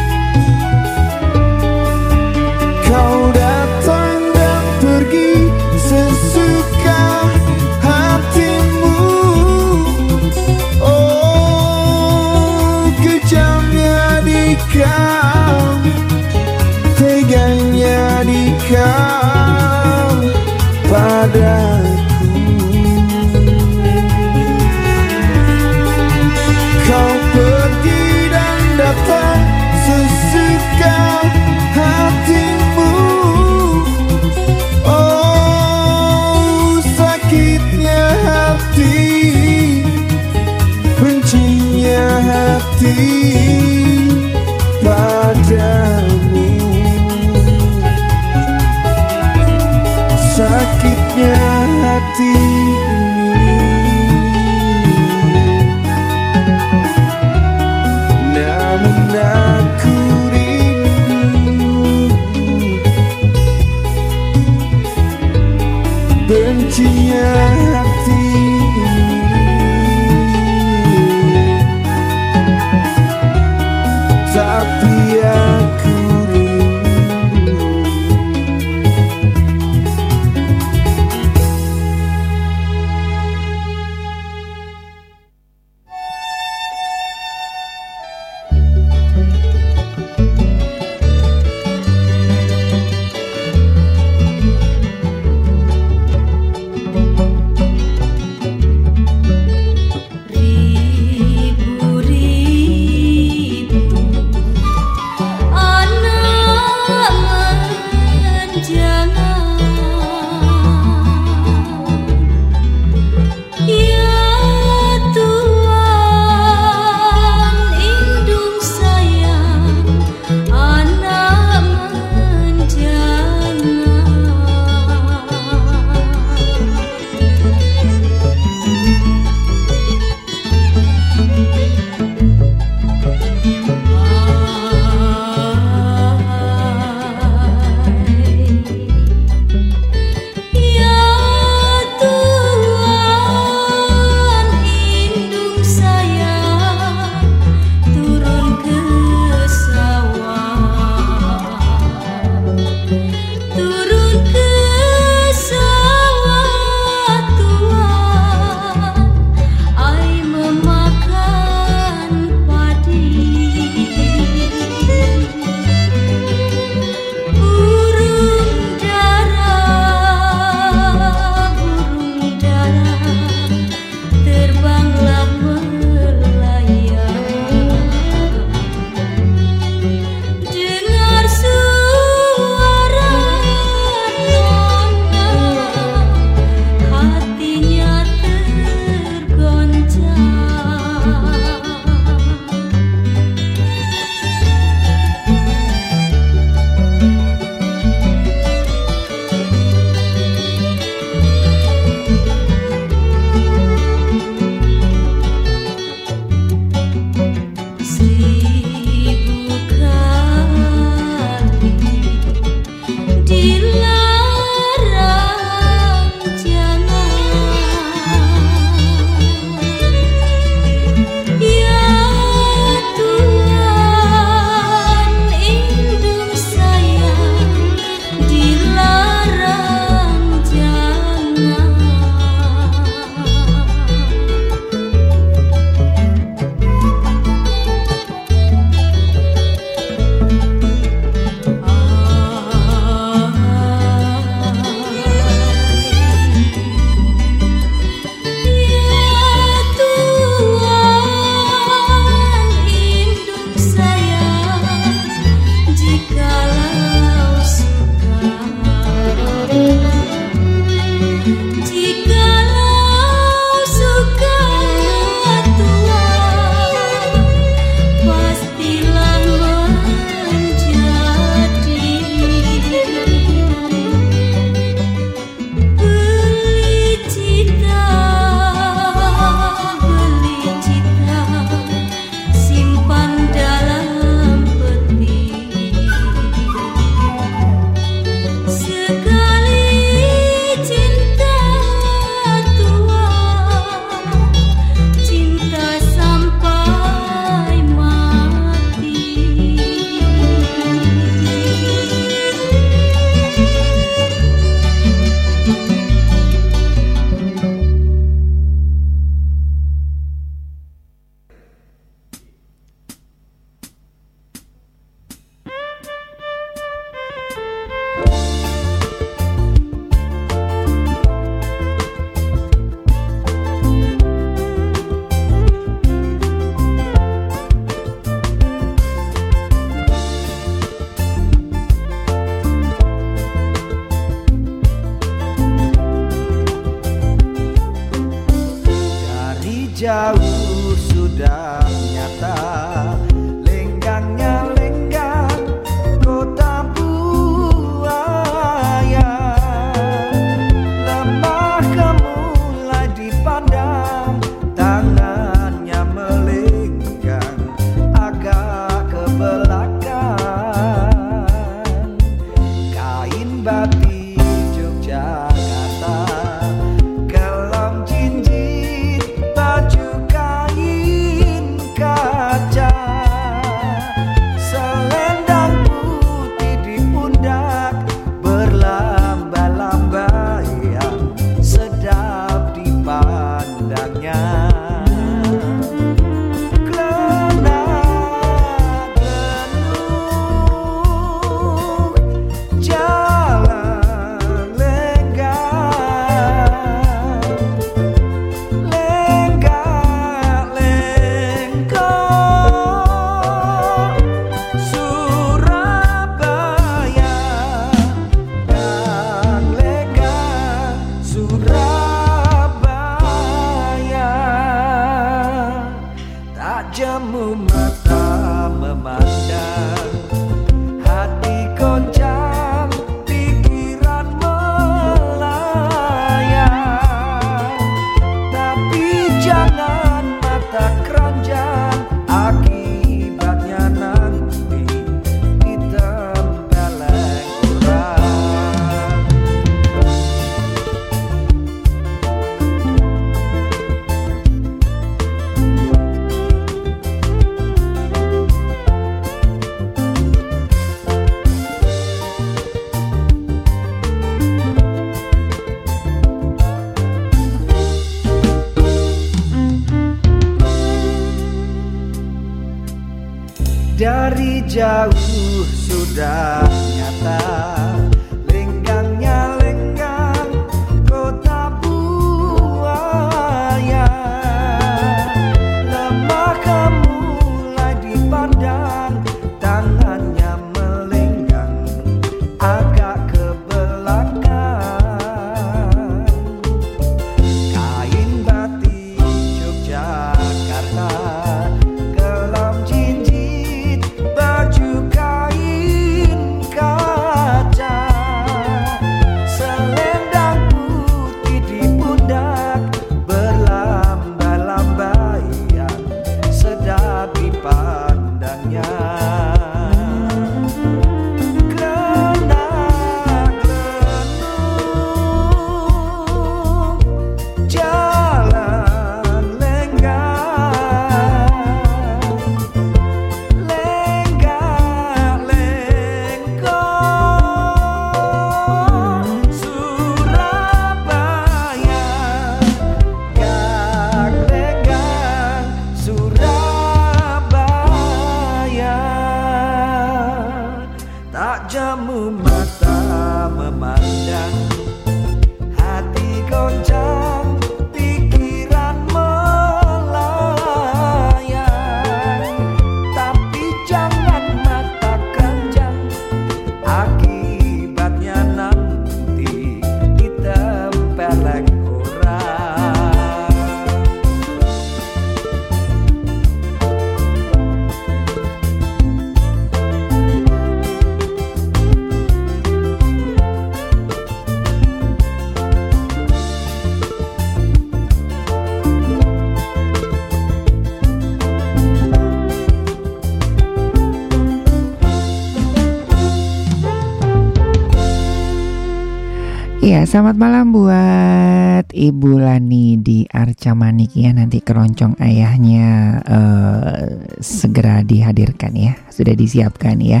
Iya, selamat malam buat Ibu Lani di Arca Manik ya. Nanti keroncong ayahnya eh, segera dihadirkan ya. Sudah disiapkan ya.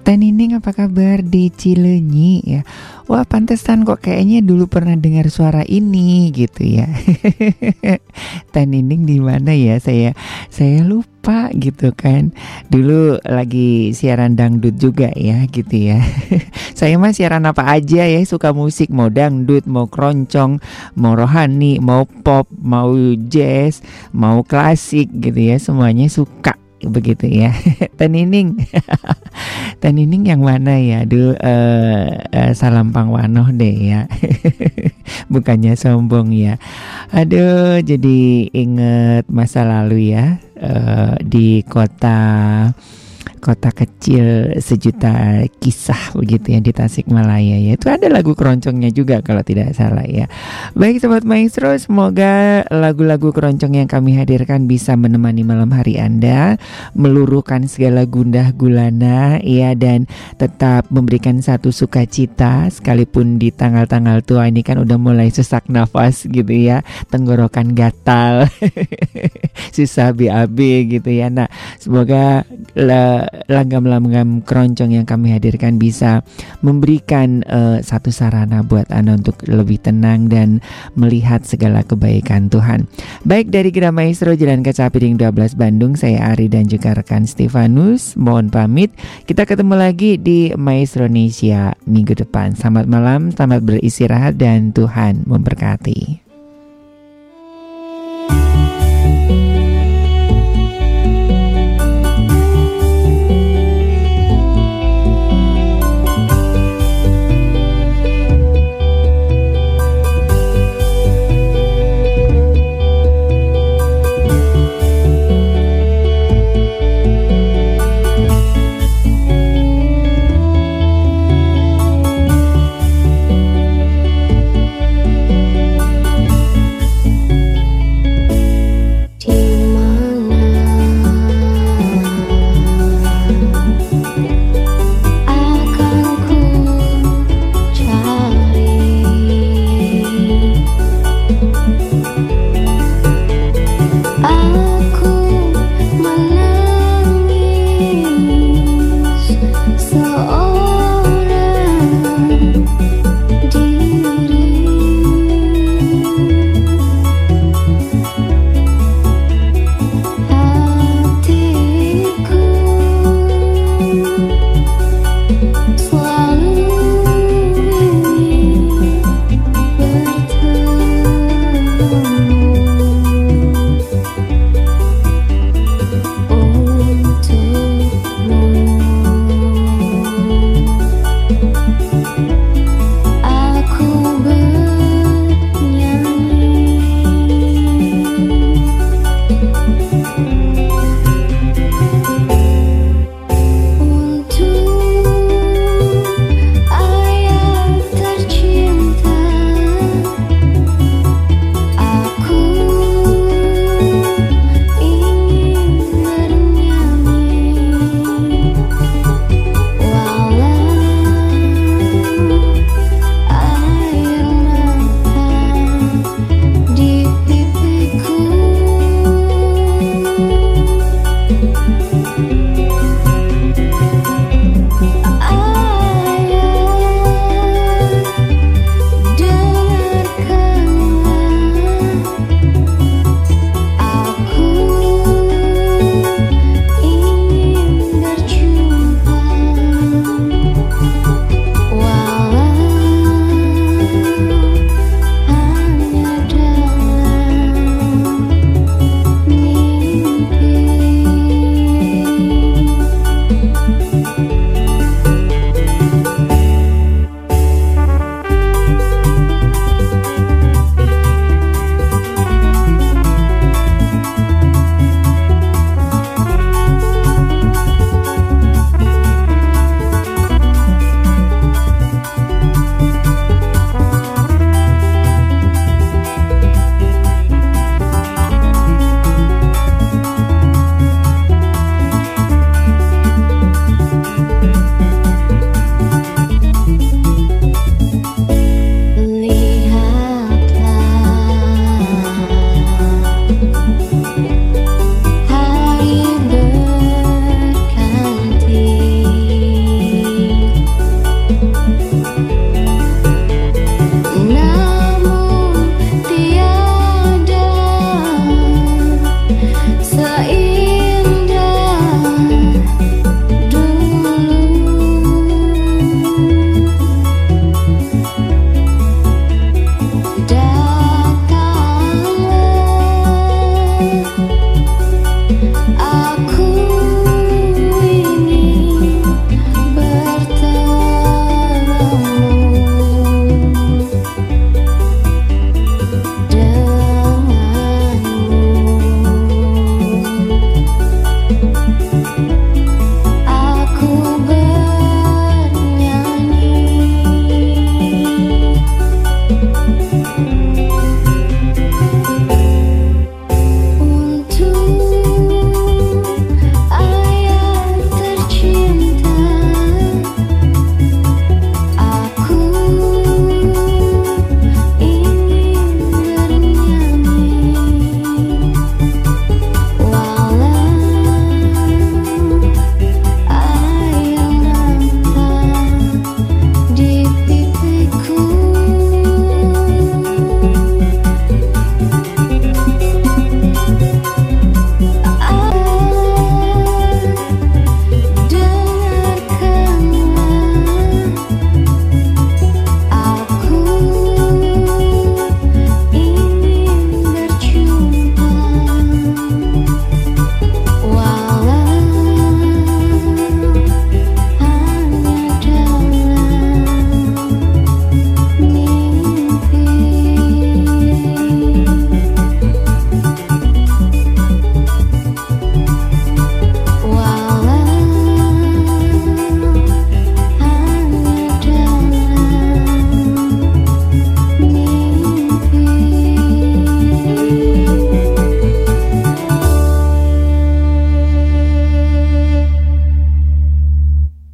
Tanining apa kabar di Cilenyi ya? Wah, pantesan kok kayaknya dulu pernah dengar suara ini gitu ya. Tanining di mana ya? Saya saya lupa gitu kan. Dulu lagi siaran dangdut juga ya gitu ya. saya mah siaran apa aja ya, suka musik mau dangdut, mau keroncong, mau rohani, mau pop, mau jazz, mau klasik gitu ya, semuanya suka begitu ya. Tenining. Teh Nining yang mana ya? Aduh, eh, eh, salam pangwanoh deh ya. Bukannya sombong ya. Aduh, jadi inget masa lalu ya eh, di kota kota kecil sejuta kisah begitu ya di Tasikmalaya ya. Itu ada lagu keroncongnya juga kalau tidak salah ya. Baik sobat maestro, semoga lagu-lagu keroncong yang kami hadirkan bisa menemani malam hari Anda, meluruhkan segala gundah gulana ya dan tetap memberikan satu sukacita sekalipun di tanggal-tanggal tua ini kan udah mulai sesak nafas gitu ya, tenggorokan gatal. susah BAB gitu ya. Nah, semoga langgam-langgam keroncong yang kami hadirkan bisa memberikan uh, satu sarana buat Anda untuk lebih tenang dan melihat segala kebaikan Tuhan. Baik dari Gira Maestro Jalan Kaca Piring 12 Bandung, saya Ari dan juga rekan Stefanus. Mohon pamit. Kita ketemu lagi di Maestro Indonesia minggu depan. Selamat malam, selamat beristirahat dan Tuhan memberkati.